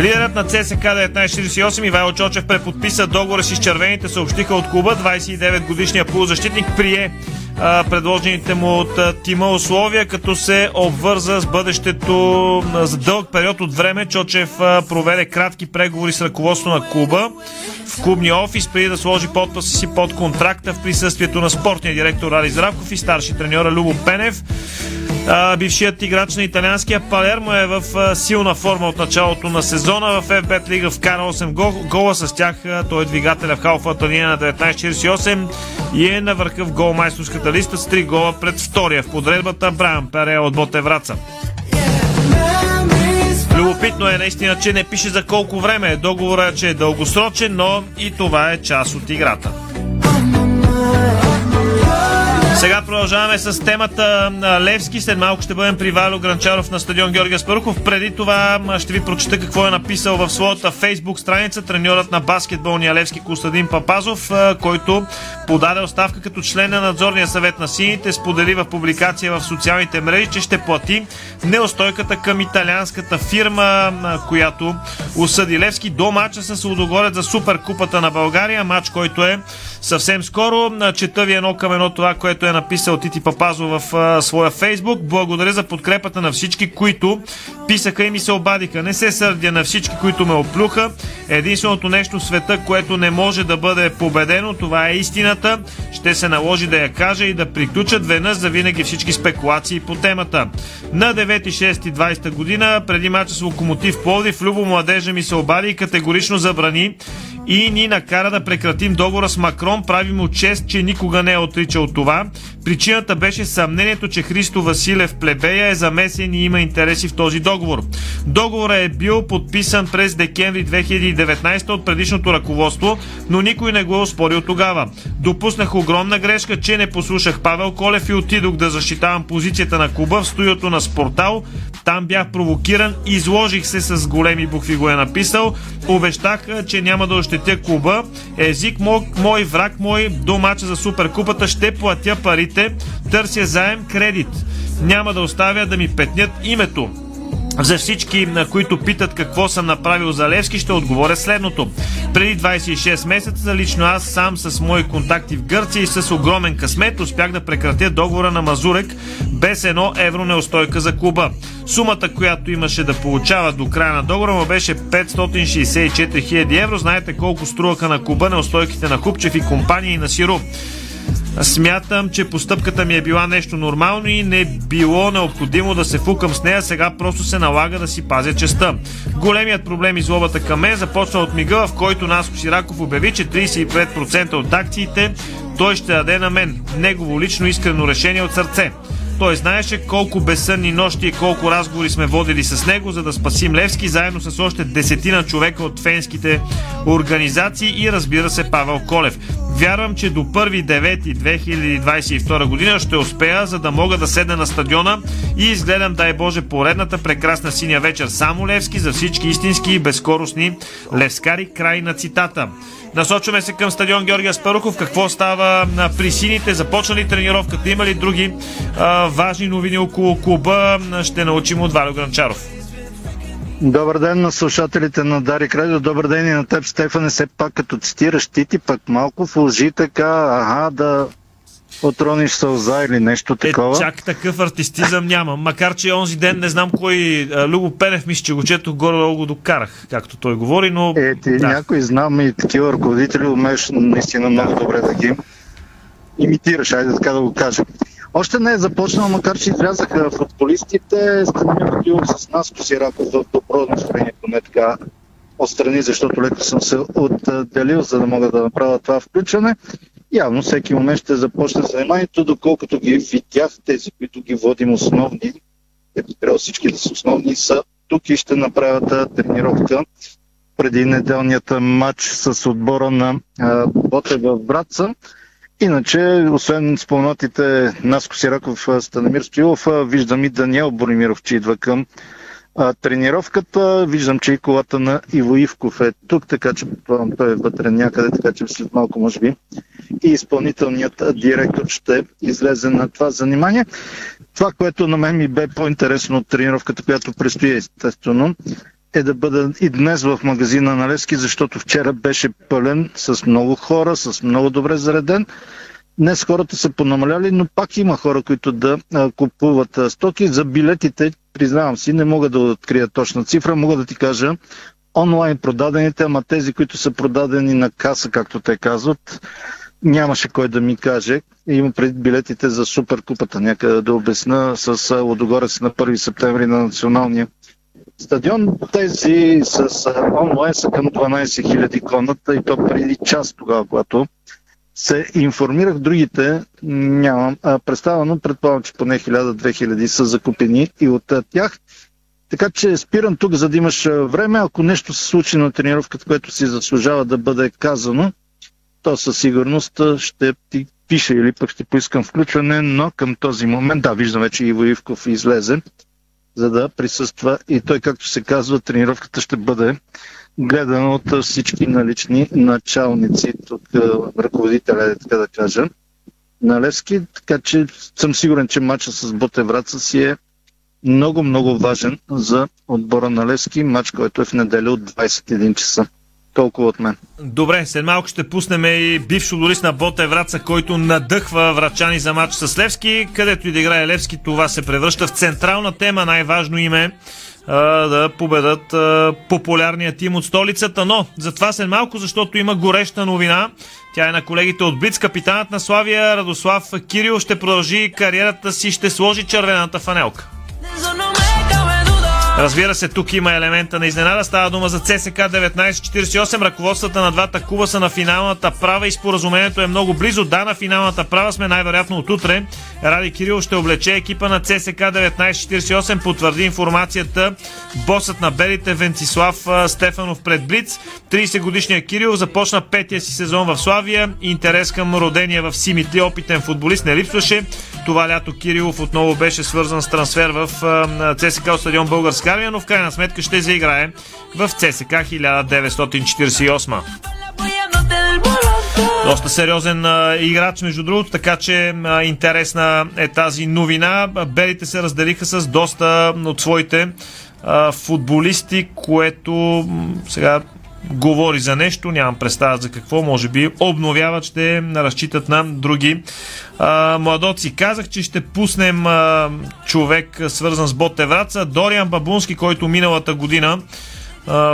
Лидерът на ЦСК 1948 Ивайло Чочев преподписа договора си с червените, съобщиха от клуба. 29 годишния полузащитник прие предложените му от тима условия, като се обвърза с бъдещето за дълъг период от време. Чочев проведе кратки преговори с ръководство на клуба в клубния офис, преди да сложи подписа си под контракта в присъствието на спортния директор Али Здравков и старши треньора Любо Пенев. Бившият играч на италианския Палермо е в силна форма от началото на сезона. В FBET Лига вкара 8 гол, гола с тях. Той е двигателя в халфата линия на 1948 и е на върха в голмайсторската листа с 3 гола пред втория в подредбата Брайан Пере от Ботевраца. Любопитно е наистина, че не пише за колко време е договора, че е дългосрочен, но и това е част от играта. Сега продължаваме с темата на Левски. След малко ще бъдем при Вайло Гранчаров на стадион Георгия Спарухов. Преди това ще ви прочета какво е написал в своята фейсбук страница треньорът на баскетболния Левски Костадин Папазов, който подаде оставка като член на надзорния съвет на сините, сподели в публикация в социалните мрежи, че ще плати неостойката към италианската фирма, която осъди Левски до мача с Лудогорец за Суперкупата на България. Матч, който е съвсем скоро. Чета ви едно към едно това, което е написал Тити Папазо в а, своя фейсбук. Благодаря за подкрепата на всички, които писаха и ми се обадиха. Не се сърдя на всички, които ме оплюха. Единственото нещо в света, което не може да бъде победено, това е истината. Ще се наложи да я кажа и да приключат веднъж за винаги всички спекулации по темата. На 9.6.20 година, преди мача с Локомотив Пловдив, Любо Младежа ми се обади и категорично забрани и ни накара да прекратим договора с Макрон. Прави му чест, че никога не е отричал това. Причината беше съмнението, че Христо Василев Плебея е замесен и има интереси в този договор. Договорът е бил подписан през декември 2019 от предишното ръководство, но никой не го е оспорил тогава. Допуснах огромна грешка, че не послушах Павел Колев и отидох да защитавам позицията на клуба в студиото на Спортал. Там бях провокиран, изложих се с големи букви го е написал. Обещах, че няма да ощетя клуба. Език мой, мой враг мой до мача за Суперкупата ще платя парите. Търся заем кредит. Няма да оставя да ми петнят името. За всички, на които питат какво съм направил за Левски, ще отговоря следното. Преди 26 месеца лично аз сам с мои контакти в Гърция и с огромен късмет успях да прекратя договора на Мазурек без едно евро неустойка за клуба. Сумата, която имаше да получава до края на договора му беше 564 000 евро. Знаете колко струваха на клуба неустойките на Купчев и компании на Сиро. Смятам, че постъпката ми е била нещо нормално и не било необходимо да се фукам с нея, сега просто се налага да си пазя честа. Големият проблем и злобата към мен започва от мига, в който Наско Сираков обяви, че 35% от акциите той ще даде на мен. Негово лично искрено решение от сърце. Той знаеше колко безсънни нощи и колко разговори сме водили с него, за да спасим Левски, заедно с още десетина човека от фенските организации и разбира се Павел Колев. Вярвам, че до 1.9.2022 година ще успея, за да мога да седна на стадиона и изгледам, дай Боже, поредната прекрасна синя вечер само Левски за всички истински и безкоростни левскари. Край на цитата. Насочваме се към стадион Георгия Спарухов. Какво става при сините? Започна ли тренировката? Има ли други а, важни новини около клуба? Ще научим от Валио Гранчаров. Добър ден на слушателите на Дарик Радио. Добър ден и на теб, Стефане. Все пак като цитираш ти, ти пък малко в лъжи така, ага, да отрониш сълза или нещо такова. Е, чак такъв артистизъм няма. Макар, че онзи ден не знам кой Любо Пенев мисля, че го четох горе го докарах, както той говори, но... Е, ти да. някой знам и такива ръководители умееш наистина много добре да ги имитираш, айде така да го кажем. Още не е започнал, макар че излязаха футболистите, Станимир Дилов с нас Косираков в добро настроение, поне така отстрани, защото леко съм се отделил, за да мога да направя това включване. Явно всеки момент ще започне заниманието, доколкото ги видях, тези, които ги водим основни, те би трябвало всички да са основни, са тук и ще направят тренировка преди неделният матч с отбора на Боте в Братца. Иначе, освен спомнатите Наско Сираков, Станамир Стоилов, виждам и Даниел Боримиров, че идва към а, тренировката. Виждам, че и колата на Иво Ивков е тук, така че той е вътре някъде, така че след малко може би и изпълнителният директор ще излезе на това занимание. Това, което на мен ми бе по-интересно от тренировката, която предстои естествено, е да бъда и днес в магазина на Левски, защото вчера беше пълен с много хора, с много добре зареден. Днес хората са понамаляли, но пак има хора, които да купуват стоки. За билетите, признавам си, не мога да открия точна цифра, мога да ти кажа онлайн продадените, ама тези, които са продадени на каса, както те казват, нямаше кой да ми каже. Има пред билетите за Суперкупата, някъде да обясна с Лодогорец на 1 септември на националния стадион. Тези с онлайн са към 12 000 коната и то преди час тогава, когато се информирах. Другите нямам представа, но предполагам, че поне 1000-2000 са закупени и от тях. Така че спирам тук, за да имаш време. Ако нещо се случи на тренировката, което си заслужава да бъде казано, то със сигурност ще ти пише или пък ще поискам включване, но към този момент, да, виждам вече Иво Ивков излезе, за да присъства и той, както се казва, тренировката ще бъде гледана от всички налични началници, тук ръководителя, така да кажа, на Левски, така че съм сигурен, че матча с Ботевраца си е много, много важен за отбора на Левски, матч, който е в неделя от 21 часа. Толкова от мен. Добре, след малко ще пуснем и бивш футболист на Боте Враца, който надъхва врачани за матч с Левски. Където и да играе Левски, това се превръща в централна тема, най-важно име да победат популярния тим от столицата. Но за това след малко, защото има гореща новина. Тя е на колегите от Блиц. Капитанът на Славия Радослав Кирил ще продължи кариерата си, ще сложи червената фанелка. Разбира се, тук има елемента на изненада. Става дума за ЦСК 1948. Ръководствата на двата клуба са на финалната права и споразумението е много близо. Да, на финалната права сме най-вероятно от утре. Ради Кирил ще облече екипа на ЦСК 1948. Потвърди информацията босът на белите Вентислав Стефанов пред Блиц. 30 годишният Кирил започна петия си сезон в Славия. Интерес към родения в Симитли опитен футболист не липсваше. Това лято Кирилов отново беше свързан с трансфер в ЦСК стадион Българска армия, но в крайна сметка ще заиграе в ЦСК 1948. Доста сериозен а, играч, между другото, така че а, интересна е тази новина. Белите се разделиха с доста от своите а, футболисти, което сега говори за нещо, нямам представа за какво, може би обновяват, ще разчитат на други а, младоци. Казах, че ще пуснем а, човек свързан с Боте Враца, Дориан Бабунски, който миналата година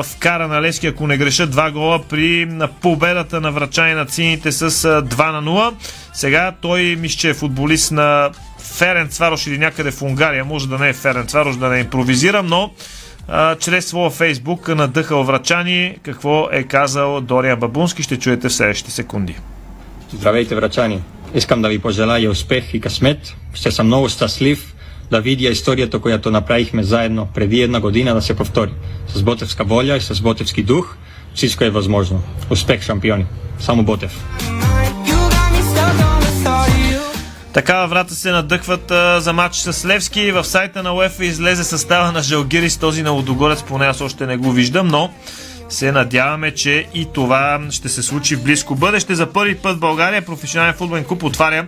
вкара на Лески, ако не греша, два гола при победата на врачани на цините с 2 на 0. Сега той мисля, че е футболист на Ферен Цварош или някъде в Унгария. Може да не е Ферен Цварош, да не импровизирам, но а, чрез своя фейсбук надъхал врачани. Какво е казал Дория Бабунски, ще чуете в следващите секунди. Здравейте, врачани! Искам да ви пожелая успех и късмет. Ще съм много щастлив да видя историята, която направихме заедно преди една година да се повтори. С ботевска воля и с ботевски дух всичко е възможно. Успех, шампиони! Само Ботев! Така врата се надъхват а, за матч с Левски. В сайта на УЕФА излезе състава на Жалгирис, този на Лодогорец, поне аз още не го виждам, но се надяваме, че и това ще се случи в близко бъдеще. За първи път в България професионален футболен клуб отваря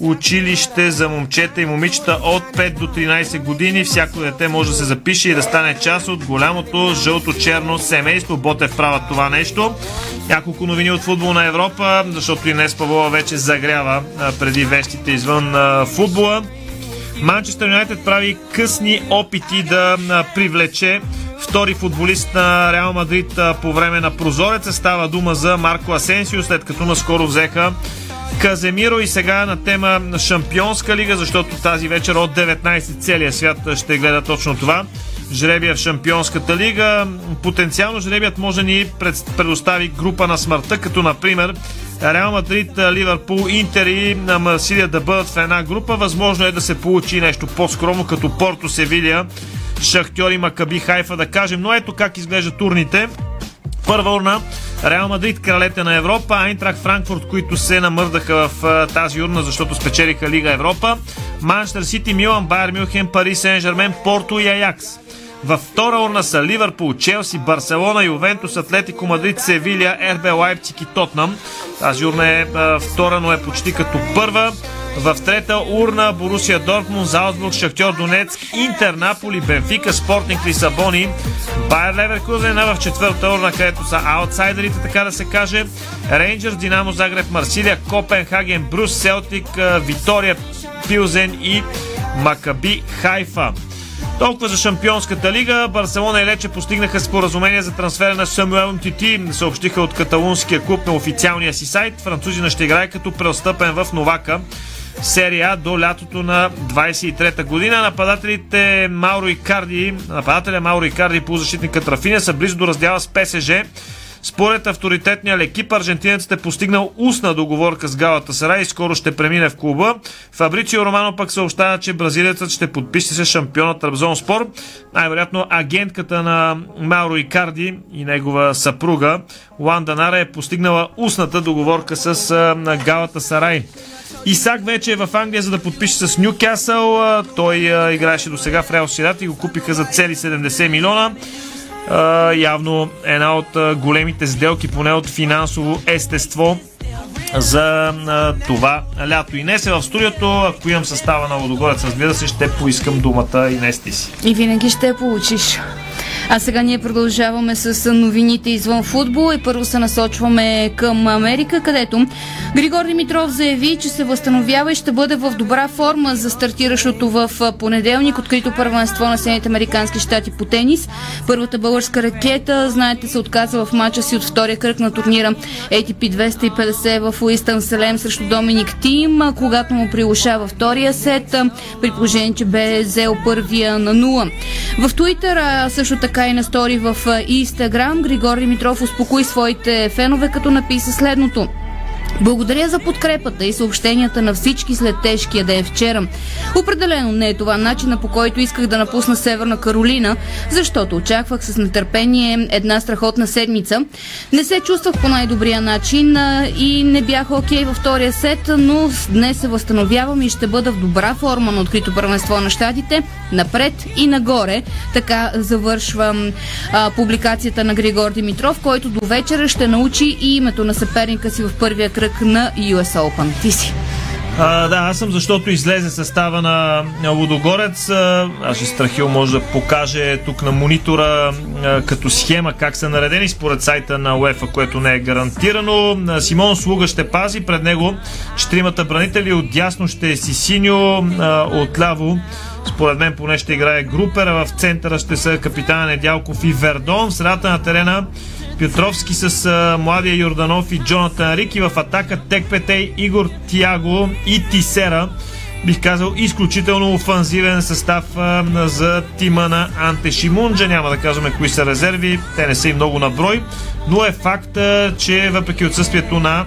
училище за момчета и момичета от 5 до 13 години. Всяко дете може да се запише и да стане част от голямото жълто-черно семейство. Ботев правят това нещо. Няколко новини от футбол на Европа, защото и днес Павлова вече загрява преди вещите извън футбола. Манчестър Юнайтед прави късни опити да привлече втори футболист на Реал Мадрид по време на прозореца. Става дума за Марко Асенсио, след като наскоро взеха Каземиро и сега на тема Шампионска лига, защото тази вечер от 19 целия свят ще гледа точно това. Жребия в Шампионската лига. Потенциално жребият може ни предостави група на смъртта, като например Реал Мадрид, Ливърпул, Интер и Марсилия да бъдат в една група. Възможно е да се получи нещо по-скромно, като Порто Севилия, Шахтьор и Макаби Хайфа, да кажем. Но ето как изглеждат турните. Първа урна. Реал Мадрид, кралете на Европа, Айнтрак Франкфурт, които се намърдаха в тази урна, защото спечелиха Лига Европа, Манчестър Сити, Милан, Байер Мюнхен, Пари Сен Жермен, Порто и Аякс. Във втора урна са Ливърпул, Челси, Барселона, Ювентус, Атлетико Мадрид, Севилия, Ербе, Лайпциг и Тотнам. Тази урна е втора, но е почти като първа. В трета урна Борусия Дортмунд, Залцбург, Шахтьор Донецк, Интер, Наполи, Бенфика, Спортинг Лисабони, Байер Леверкузен, а в четвърта урна, където са аутсайдерите, така да се каже, Рейнджерс, Динамо Загреб, Марсилия, Копенхаген, Брус, Селтик, Витория, Пилзен и Макаби Хайфа. Толкова за Шампионската лига. Барселона и Лече постигнаха споразумение за трансфера на Самуел Тити. Съобщиха от каталунския клуб на официалния си сайт. Французина ще играе като преотстъпен в Новака. Серия до лятото на 23-та година. Нападателите Мауро и Карди, нападателя Мауро и Карди по защитника Трафиня са близо до раздяла с ПСЖ. Според авторитетния екип, аржентинецът е постигнал устна договорка с Галата Сара и скоро ще премине в клуба. Фабрицио Романо пък съобщава, че бразилецът ще подпише се шампиона Трабзон Спор. Най-вероятно агентката на Мауро Икарди и негова съпруга Уанда Нара е постигнала устната договорка с Галата Сарай. Исак вече е в Англия, за да подпише с Нюкасъл. Той играеше до сега в Реал Сират и го купиха за цели 70 милиона явно една от големите сделки, поне от финансово естество за а, това лято. И днес е в студиото, ако имам състава на Водогорец, разбира се, ще поискам думата и днес ти си. И винаги ще получиш. А сега ние продължаваме с новините извън футбол и първо се насочваме към Америка, където Григор Димитров заяви, че се възстановява и ще бъде в добра форма за стартиращото в понеделник открито първенство на Съединените Американски щати по тенис. Първата българска ракета, знаете, се отказа в мача си от втория кръг на турнира ATP 250 в Уистън Селем срещу Доминик Тим, когато му прилушава втория сет, при положение, че бе взел първия на нула. В Твитър, а също така и на стори в Инстаграм, Григор Димитров успокои своите фенове, като написа следното. Благодаря за подкрепата и съобщенията на всички след тежкия ден вчера. Определено не е това начина по който исках да напусна Северна Каролина, защото очаквах с нетърпение една страхотна седмица. Не се чувствах по най-добрия начин и не бях окей във втория сет, но днес се възстановявам и ще бъда в добра форма на открито първенство на щатите, напред и нагоре. Така завършвам а, публикацията на Григор Димитров, който до вечера ще научи и името на съперника си в първия кръг на US Open. Ти си. А, да, аз съм, защото излезе състава на Лудогорец. Ще Страхил може да покаже тук на монитора а, като схема как са наредени според сайта на УЕФА, което не е гарантирано. Симон Слуга ще пази пред него четиримата бранители. От дясно ще е Сисиньо, отляво според мен поне ще играе Групера. В центъра ще са капитана Недялков и Вердон. В средата на терена Петровски с а, Младия Йорданов и Джонатан Рик и в атака Текпетей, Игор Тиаго и Тисера. Бих казал изключително офанзивен състав а, за тима на Анте Шимунджа. Няма да казваме кои са резерви, те не са и много на брой, но е факт, а, че въпреки отсъствието на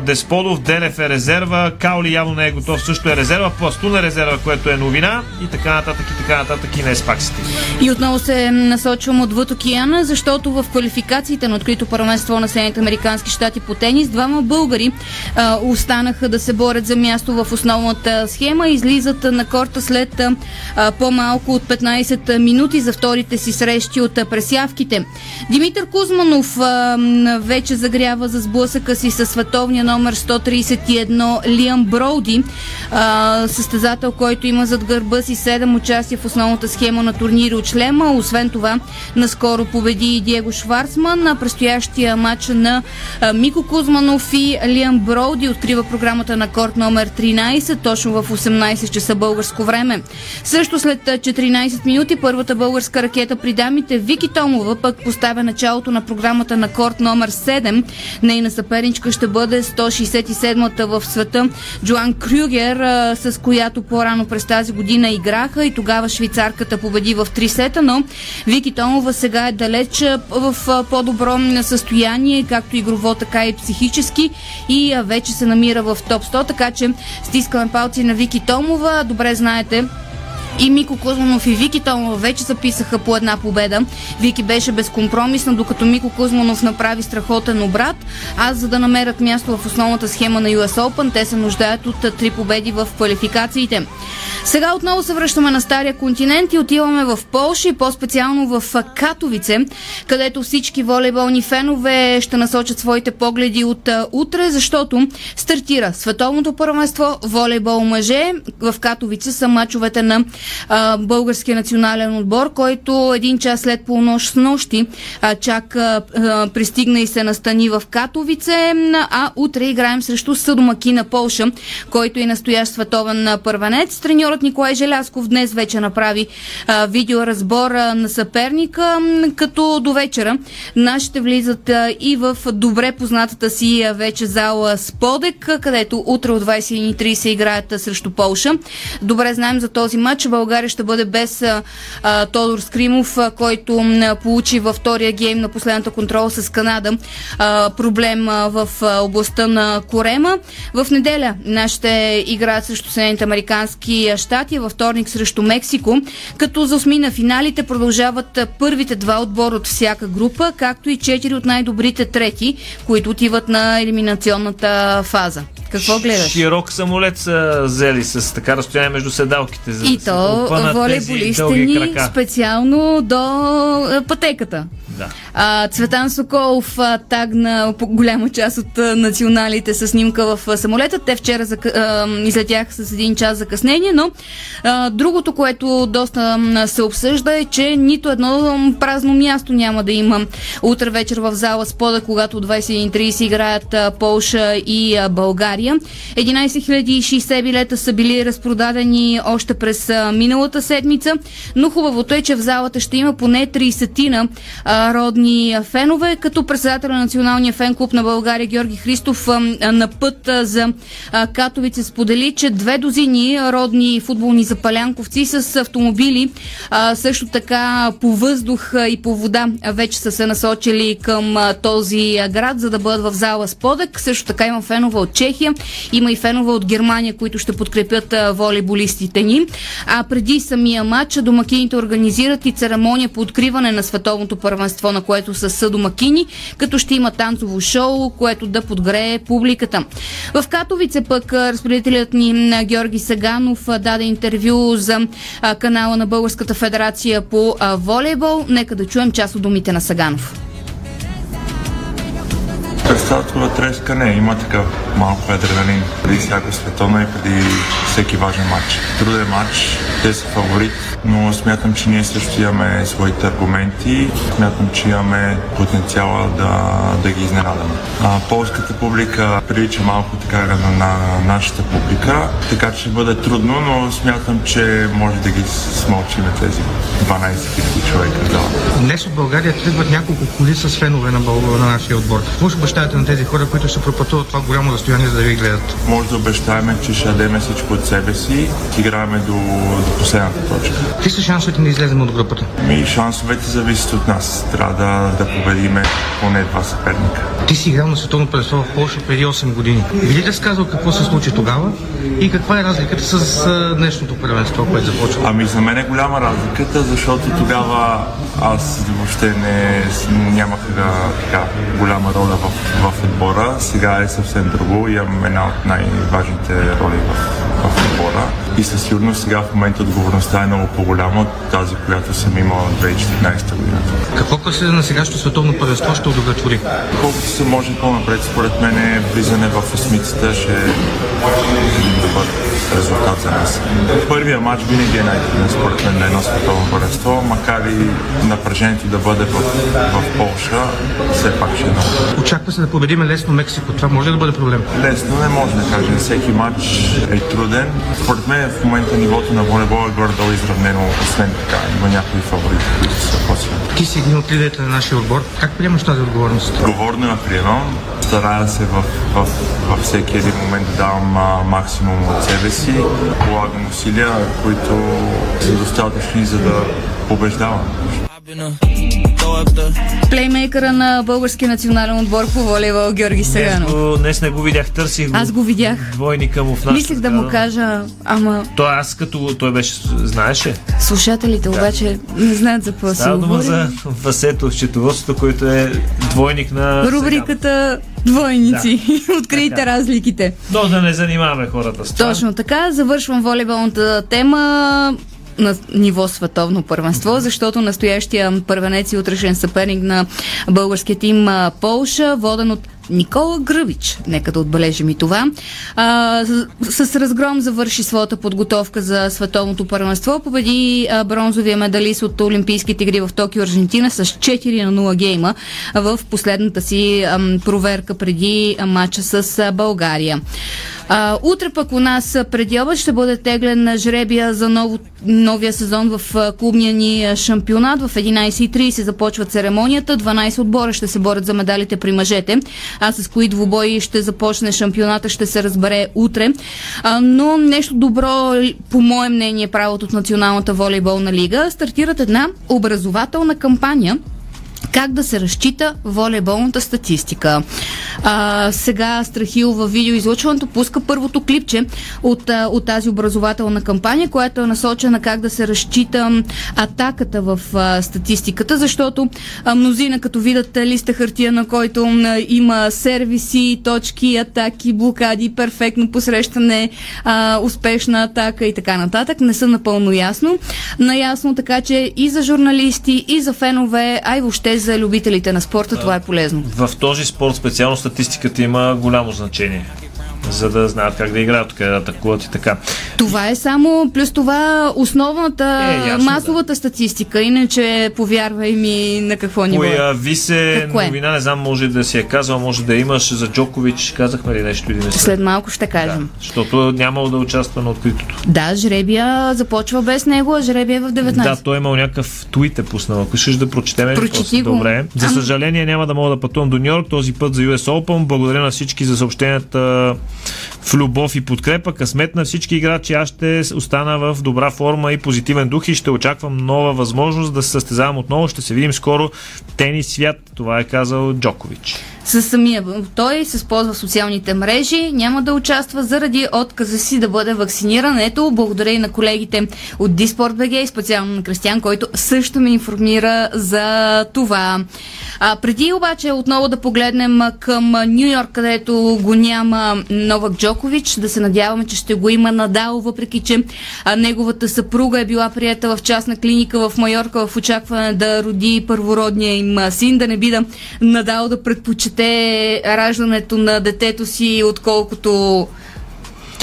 Десподов, Делев е резерва, Каули явно не е готов, също е резерва, Пластун е резерва, което е новина и така нататък и така нататък и не е спаксите. И отново се насочвам отвъд океана, защото в квалификациите на открито първенство на Съединените Американски щати по тенис, двама българи а, останаха да се борят за място в основната схема, излизат на корта след а, по-малко от 15 минути за вторите си срещи от пресявките. Димитър Кузманов а, вече загрява за сблъсъка си с световния номер 131 Лиам Броуди, а, състезател, който има зад гърба си 7 участия в основната схема на турнири от шлема. Освен това, наскоро победи и Диего Шварцман на предстоящия матч на Мико Кузманов и Лиам Броуди. Открива програмата на корт номер 13, точно в 18 часа българско време. Също след 14 минути първата българска ракета при дамите Вики Томова пък поставя началото на програмата на корт номер 7. Нейна съперничка ще бъде 167-та в света Джоан Крюгер, с която по-рано през тази година играха и тогава швейцарката победи в 3 сета, но Вики Томова сега е далеч в по-добро състояние, както игрово, така и психически и вече се намира в топ 100, така че стискаме палци на Вики Томова. Добре знаете, и Мико Кузманов и Вики Томова вече записаха по една победа. Вики беше безкомпромисна, докато Мико Кузманов направи страхотен обрат. Аз, за да намерят място в основната схема на US Open, те се нуждаят от три победи в квалификациите. Сега отново се връщаме на Стария континент и отиваме в Полша и по-специално в Катовице, където всички волейболни фенове ще насочат своите погледи от утре, защото стартира Световното първенство волейбол мъже. В Катовице са мачовете на а, българския национален отбор, който един час след полунощ с нощи а, чак а, пристигна и се настани в Катовице, а утре играем срещу съдомаки на Полша, който е настоящ световен първенец. Треньорът Николай Желясков днес вече направи а, видеоразбор а, на съперника, като до вечера нашите влизат а, и в добре познатата си а, вече зала Сподек, където утре от 21.30 играят а, срещу Полша. Добре знаем за този матч. България ще бъде без а, Тодор Скримов, а, който а, получи във втория гейм на последната контрола с Канада а, проблем а, в а, областта на Корема. В неделя нашите играят срещу Съединените Американски щати, във вторник срещу Мексико, като за осми на финалите продължават първите два отбора от всяка група, както и четири от най-добрите трети, които отиват на елиминационната фаза. Какво гледаш? Широк самолет са взели с така разстояние между седалките. За и то волейболисти ни специално до пътеката. Да. А, Цветан Соколов а, тагна по голяма част от а, националите с снимка в а, самолета. Те вчера зак... а, излетяха с един час закъснение, но а, другото, което доста м, се обсъжда е, че нито едно празно място няма да има утре вечер в зала Спода, когато от 21.30 играят а, Полша и а, България. 11 060 билета са били разпродадени още през а, миналата седмица, но хубавото е, че в залата ще има поне 30 а, родни фенове, като председател на Националния фен клуб на България Георги Христов на път за Катовице сподели, че две дозини родни футболни запалянковци с автомобили също така по въздух и по вода вече са се насочили към този град, за да бъдат в зала Сподък. Също така има фенове от Чехия, има и фенове от Германия, които ще подкрепят волейболистите ни. А преди самия матч домакините организират и церемония по откриване на световното първенство, на което са съдомакини, като ще има танцово шоу, което да подгрее публиката. В Катовице пък разпределителят ни Георги Саганов даде интервю за канала на Българската федерация по волейбол. Нека да чуем част от думите на Саганов. Представителна треска не, има такъв малко адреналин преди всяко световно и преди всеки важен матч. Труден матч, те са фаворит, но смятам, че ние също имаме своите аргументи. Смятам, че имаме потенциала да, да ги изненадаме. А, полската публика прилича малко така на, на нашата публика, така че ще бъде трудно, но смятам, че може да ги смълчиме тези 12 000 човека залата. Днес от България тръгват няколко коли с фенове на, на нашия отбор. Какво ще на тези хора, които ще пропътуват това голямо разстояние, за да ви гледат? Може да обещаем, че ще дадем всичко от себе си, играем до, до последната точка. Какви са шансовете да излезем от групата? Ми, шансовете зависят от нас. Трябва да, да победиме поне два съперника. Ти си играл на световно първенство в Польша преди 8 години. Би ли разказал какво се случи тогава и каква е разликата с а, днешното първенство, което започва? Ами за мен е голяма разликата, защото тогава аз въобще не, нямах така голяма роля в, в отбора. Сега е съвсем друго. Имам една от най-важните роли в, в отбора. И със сигурност сега в момента отговорността е много по-голяма от тази, която съм имал в 2014 година. Какво класиране на сегашното световно първенство ще удовлетвори? Колкото се може по-напред, според мен е влизане в осмицата ще добър резултат за нас. Първия матч винаги е най-труден според мен на едно световно първенство, макар и напрежението да бъде в, в Полша, все пак ще е много. Очаква се да победим лесно Мексико. Това може ли да бъде проблем? Лесно не може да кажем. Всеки матч е труден. Според мен в момента нивото на волейбол е горе-долу изравнено, освен така. Има някои фаворити, които са по-силни. Ти си един от лидерите на нашия отбор. Как приемаш тази отговорност? Отговорно я приемам. Старая се в, в, във всеки един момент да давам а, максимум от себе си. Полагам усилия, които са достатъчни за да побеждавам. Плеймейкъра на българския национален отбор по волейбол Георги Днес, Саганов. го, днес не го видях, търсих го. Аз го видях. Двойника му в нашата Мислех да му кажа, ама Той аз като той беше, знаеше. слушателите обаче не знаят за какво дума говорим. за Васето, счетоводството, който е двойник на... Рубриката Двойници. Открийте разликите. Но да не занимаваме хората с това. Точно така, завършвам волейболната тема на ниво световно първенство, защото настоящия първенец и утрешен съперник на българския тим Полша, воден от Никола Гръбич. Нека да отбележим и това. А, с, с разгром завърши своята подготовка за световното първенство. Победи а, бронзовия медалист от Олимпийските игри в Токио, Аржентина с 4 на 0 гейма в последната си ам, проверка преди а, матча с а, България. А, утре пък у нас а, преди обед ще бъде теглен на жребия за ново, новия сезон в а, клубния ни а, шампионат. В 11.30 започва церемонията. 12 отбора ще се борят за медалите при мъжете. А с кои двубои ще започне шампионата ще се разбере утре. А, но нещо добро, по мое мнение, правото от Националната волейболна лига стартират една образователна кампания как да се разчита волейболната статистика. А, сега Страхил във видеоизлъчването пуска първото клипче от, а, от тази образователна кампания, която е насочена как да се разчита атаката в а, статистиката, защото а, мнозина като видят а, листа хартия, на който м, има сервиси, точки, атаки, блокади, перфектно посрещане, а, успешна атака и така нататък, не са напълно ясно. Наясно така, че и за журналисти, и за фенове, а и въобще въобще за любителите на спорта това е полезно. В този спорт специално статистиката има голямо значение за да знаят как да играят, къде да атакуват и така. Това е само, плюс това основната, Е, ясно, масовата статистика, иначе повярвай ми на какво ниво. е. Появи се Какво е? новина, не знам, може да си я казал, може да имаш за Джокович, казахме ли нещо или не? След малко ще кажем. Защото нямало да участва на откритото. Да, жребия започва без него, а жребия е в 19. Да, той е имал някакъв твит е пуснал. Ако искаш да прочетем, Прочети после, го. добре. За съжаление няма да мога да пътувам до Нью Йорк този път за US Open. Благодаря на всички за съобщенията в любов и подкрепа. Късмет на всички играчи. Аз ще остана в добра форма и позитивен дух и ще очаквам нова възможност да се състезавам отново. Ще се видим скоро. Тенис свят. Това е казал Джокович. С самия той се използва социалните мрежи, няма да участва заради отказа си да бъде вакциниран. Ето, благодаря и на колегите от БГ и специално на Кристиан, който също ме информира за това. А, преди обаче отново да погледнем към Нью Йорк, където го няма Новак Джокович, да се надяваме, че ще го има Надал, въпреки че а, неговата съпруга е била приета в частна клиника в Майорка в очакване да роди първородния им син, да не би да Надал да предпочете раждането на детето си, отколкото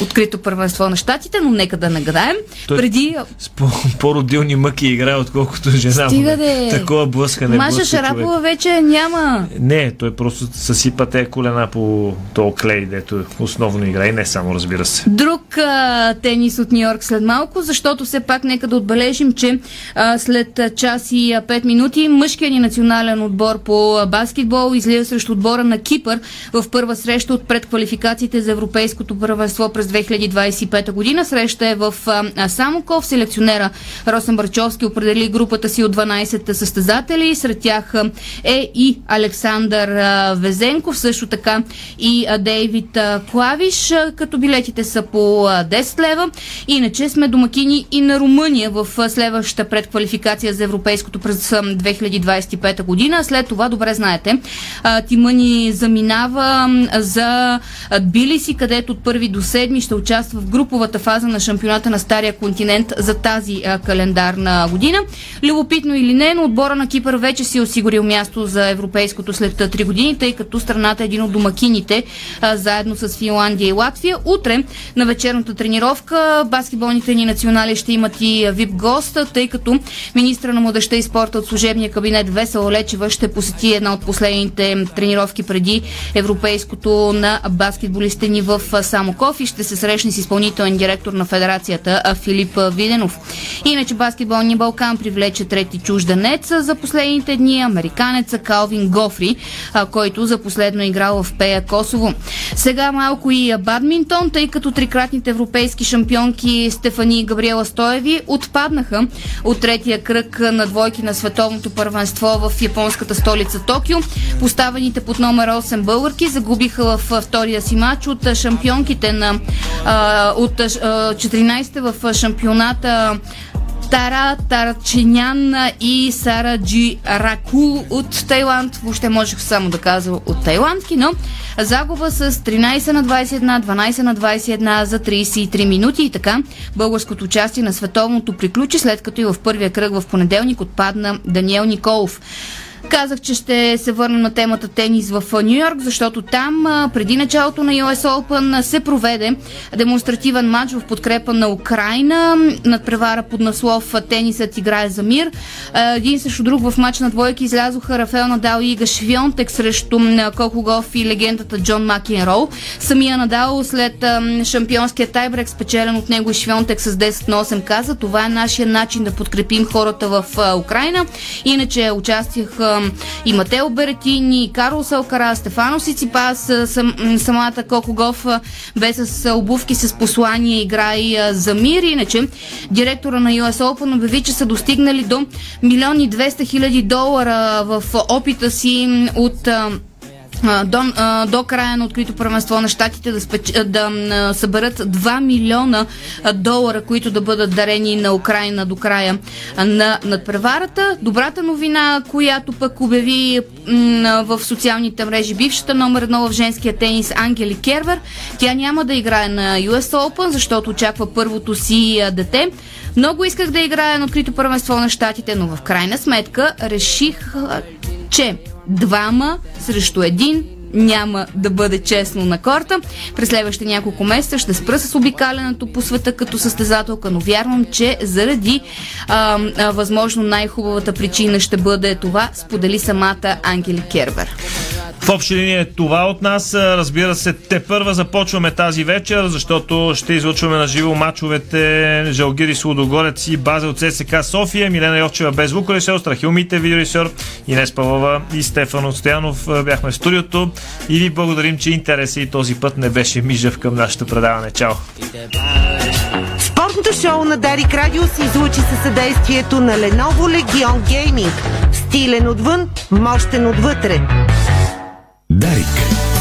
открито първенство на щатите, но нека да нагадаем. Той- Преди С по- по-родилни мъки играе, отколкото жена. Стига де. Такова блъскане. Маша Шарапова вече няма. Не, той просто съсипа те колена по то клей, дето основно играе. И не само, разбира се. Друг а, тенис от Нью Йорк след малко, защото все пак нека да отбележим, че а, след час и а, 5 минути мъжкият ни национален отбор по баскетбол излиза срещу отбора на Кипър в първа среща от предквалификациите за Европейското първенство през 2025 година. Среща е в Самоков. Селекционера Росен Барчовски определи групата си от 12 състезатели. Сред тях е и Александър Везенков, също така и Дейвид Клавиш, като билетите са по а, 10 лева. Иначе сме домакини и на Румъния в следващата предквалификация за Европейското през а, 2025 година. След това, добре знаете, тима заминава за а, Тбилиси, където от 1 до 7 ще участва в груповата фаза на шампионата на Стария континент за тази а, календарна година. Любопитно или не, но отбора на Кипър вече си е осигурил място за европейското след 3 години, тъй като страната е един от домакините а, заедно с Финландия и Латвия. Утре на вечерната тренировка баскетболните ни национали ще имат и вип гост, тъй като министра на младеща и спорта от служебния кабинет Весела Лечева ще посети една от последните тренировки преди европейското на баскетболистите ни в Самоков и ще се срещне с изпълнителен директор на федерацията Филип Виденов. Иначе баскетболния Балкан привлече трети чужденец за последните дни американеца Калвин Гофри, който за последно е играл в Пея Косово. Сега малко и бадминтон, тъй като трикратните европейски шампионки Стефани и Габриела Стоеви отпаднаха от третия кръг на двойки на световното първенство в японската столица Токио. Поставените под номер 8 българки загубиха в втория си матч от шампионките на а, от а, 14-те в шампионата Тара Тарченян и Сара Джи Раку от Тайланд. Въобще можех само да казвам от тайландки, но загуба с 13 на 21, 12 на 21 за 33 минути и така българското участие на световното приключи, след като и в първия кръг в понеделник отпадна Даниел Николов. Казах, че ще се върнем на темата тенис в Нью Йорк, защото там преди началото на US Open се проведе демонстративен матч в подкрепа на Украина. Надпревара под наслов Тенисът играе за мир. Един срещу друг в матч на двойки излязоха Рафел Надал и Ига Швионтек срещу м, Коко Гоф и легендата Джон Макенроу. Самия Надал след ам, шампионския тайбрек, спечелен от него и Швионтек с 10 на 8 каза, това е нашия начин да подкрепим хората в Украина. Иначе участиха и Матео Беретини, и Карлос Алкара, Стефано Сиципас, самата Коко Гоф а, бе с обувки с послание играй за мир. Иначе директора на US Open обяви, че са достигнали до милиони 200 хиляди долара в опита си от до, до края на открито първенство на щатите да, спеч... да съберат 2 милиона долара, които да бъдат дарени на Украина до края на надпреварата. Добрата новина, която пък обяви в социалните мрежи бившата номер едно в женския тенис Ангели Кервер, тя няма да играе на US Open, защото очаква първото си дете. Много исках да играя на открито първенство на щатите, но в крайна сметка реших че двама срещу един няма да бъде честно на корта. През следващите няколко месеца ще спра с обикаленето по света като състезателка, но вярвам, че заради а, а, възможно най-хубавата причина ще бъде това, сподели самата Ангели Кербер. В общи линии е това от нас. Разбира се, те първа започваме тази вечер, защото ще излъчваме на живо мачовете Жалгири Лудогорец и база от ССК София. Милена Йовчева без звукорежисьор, Страхил Мите, видеорежисьор, Инес Павлова и Стефан Отстоянов бяхме в студиото и ви благодарим, че интереса и този път не беше мижав към нашето предаване. Чао! Спортното шоу на Дарик Радио се излучи със съдействието на Lenovo Legion Gaming. Стилен отвън, мощен отвътре. Дарик.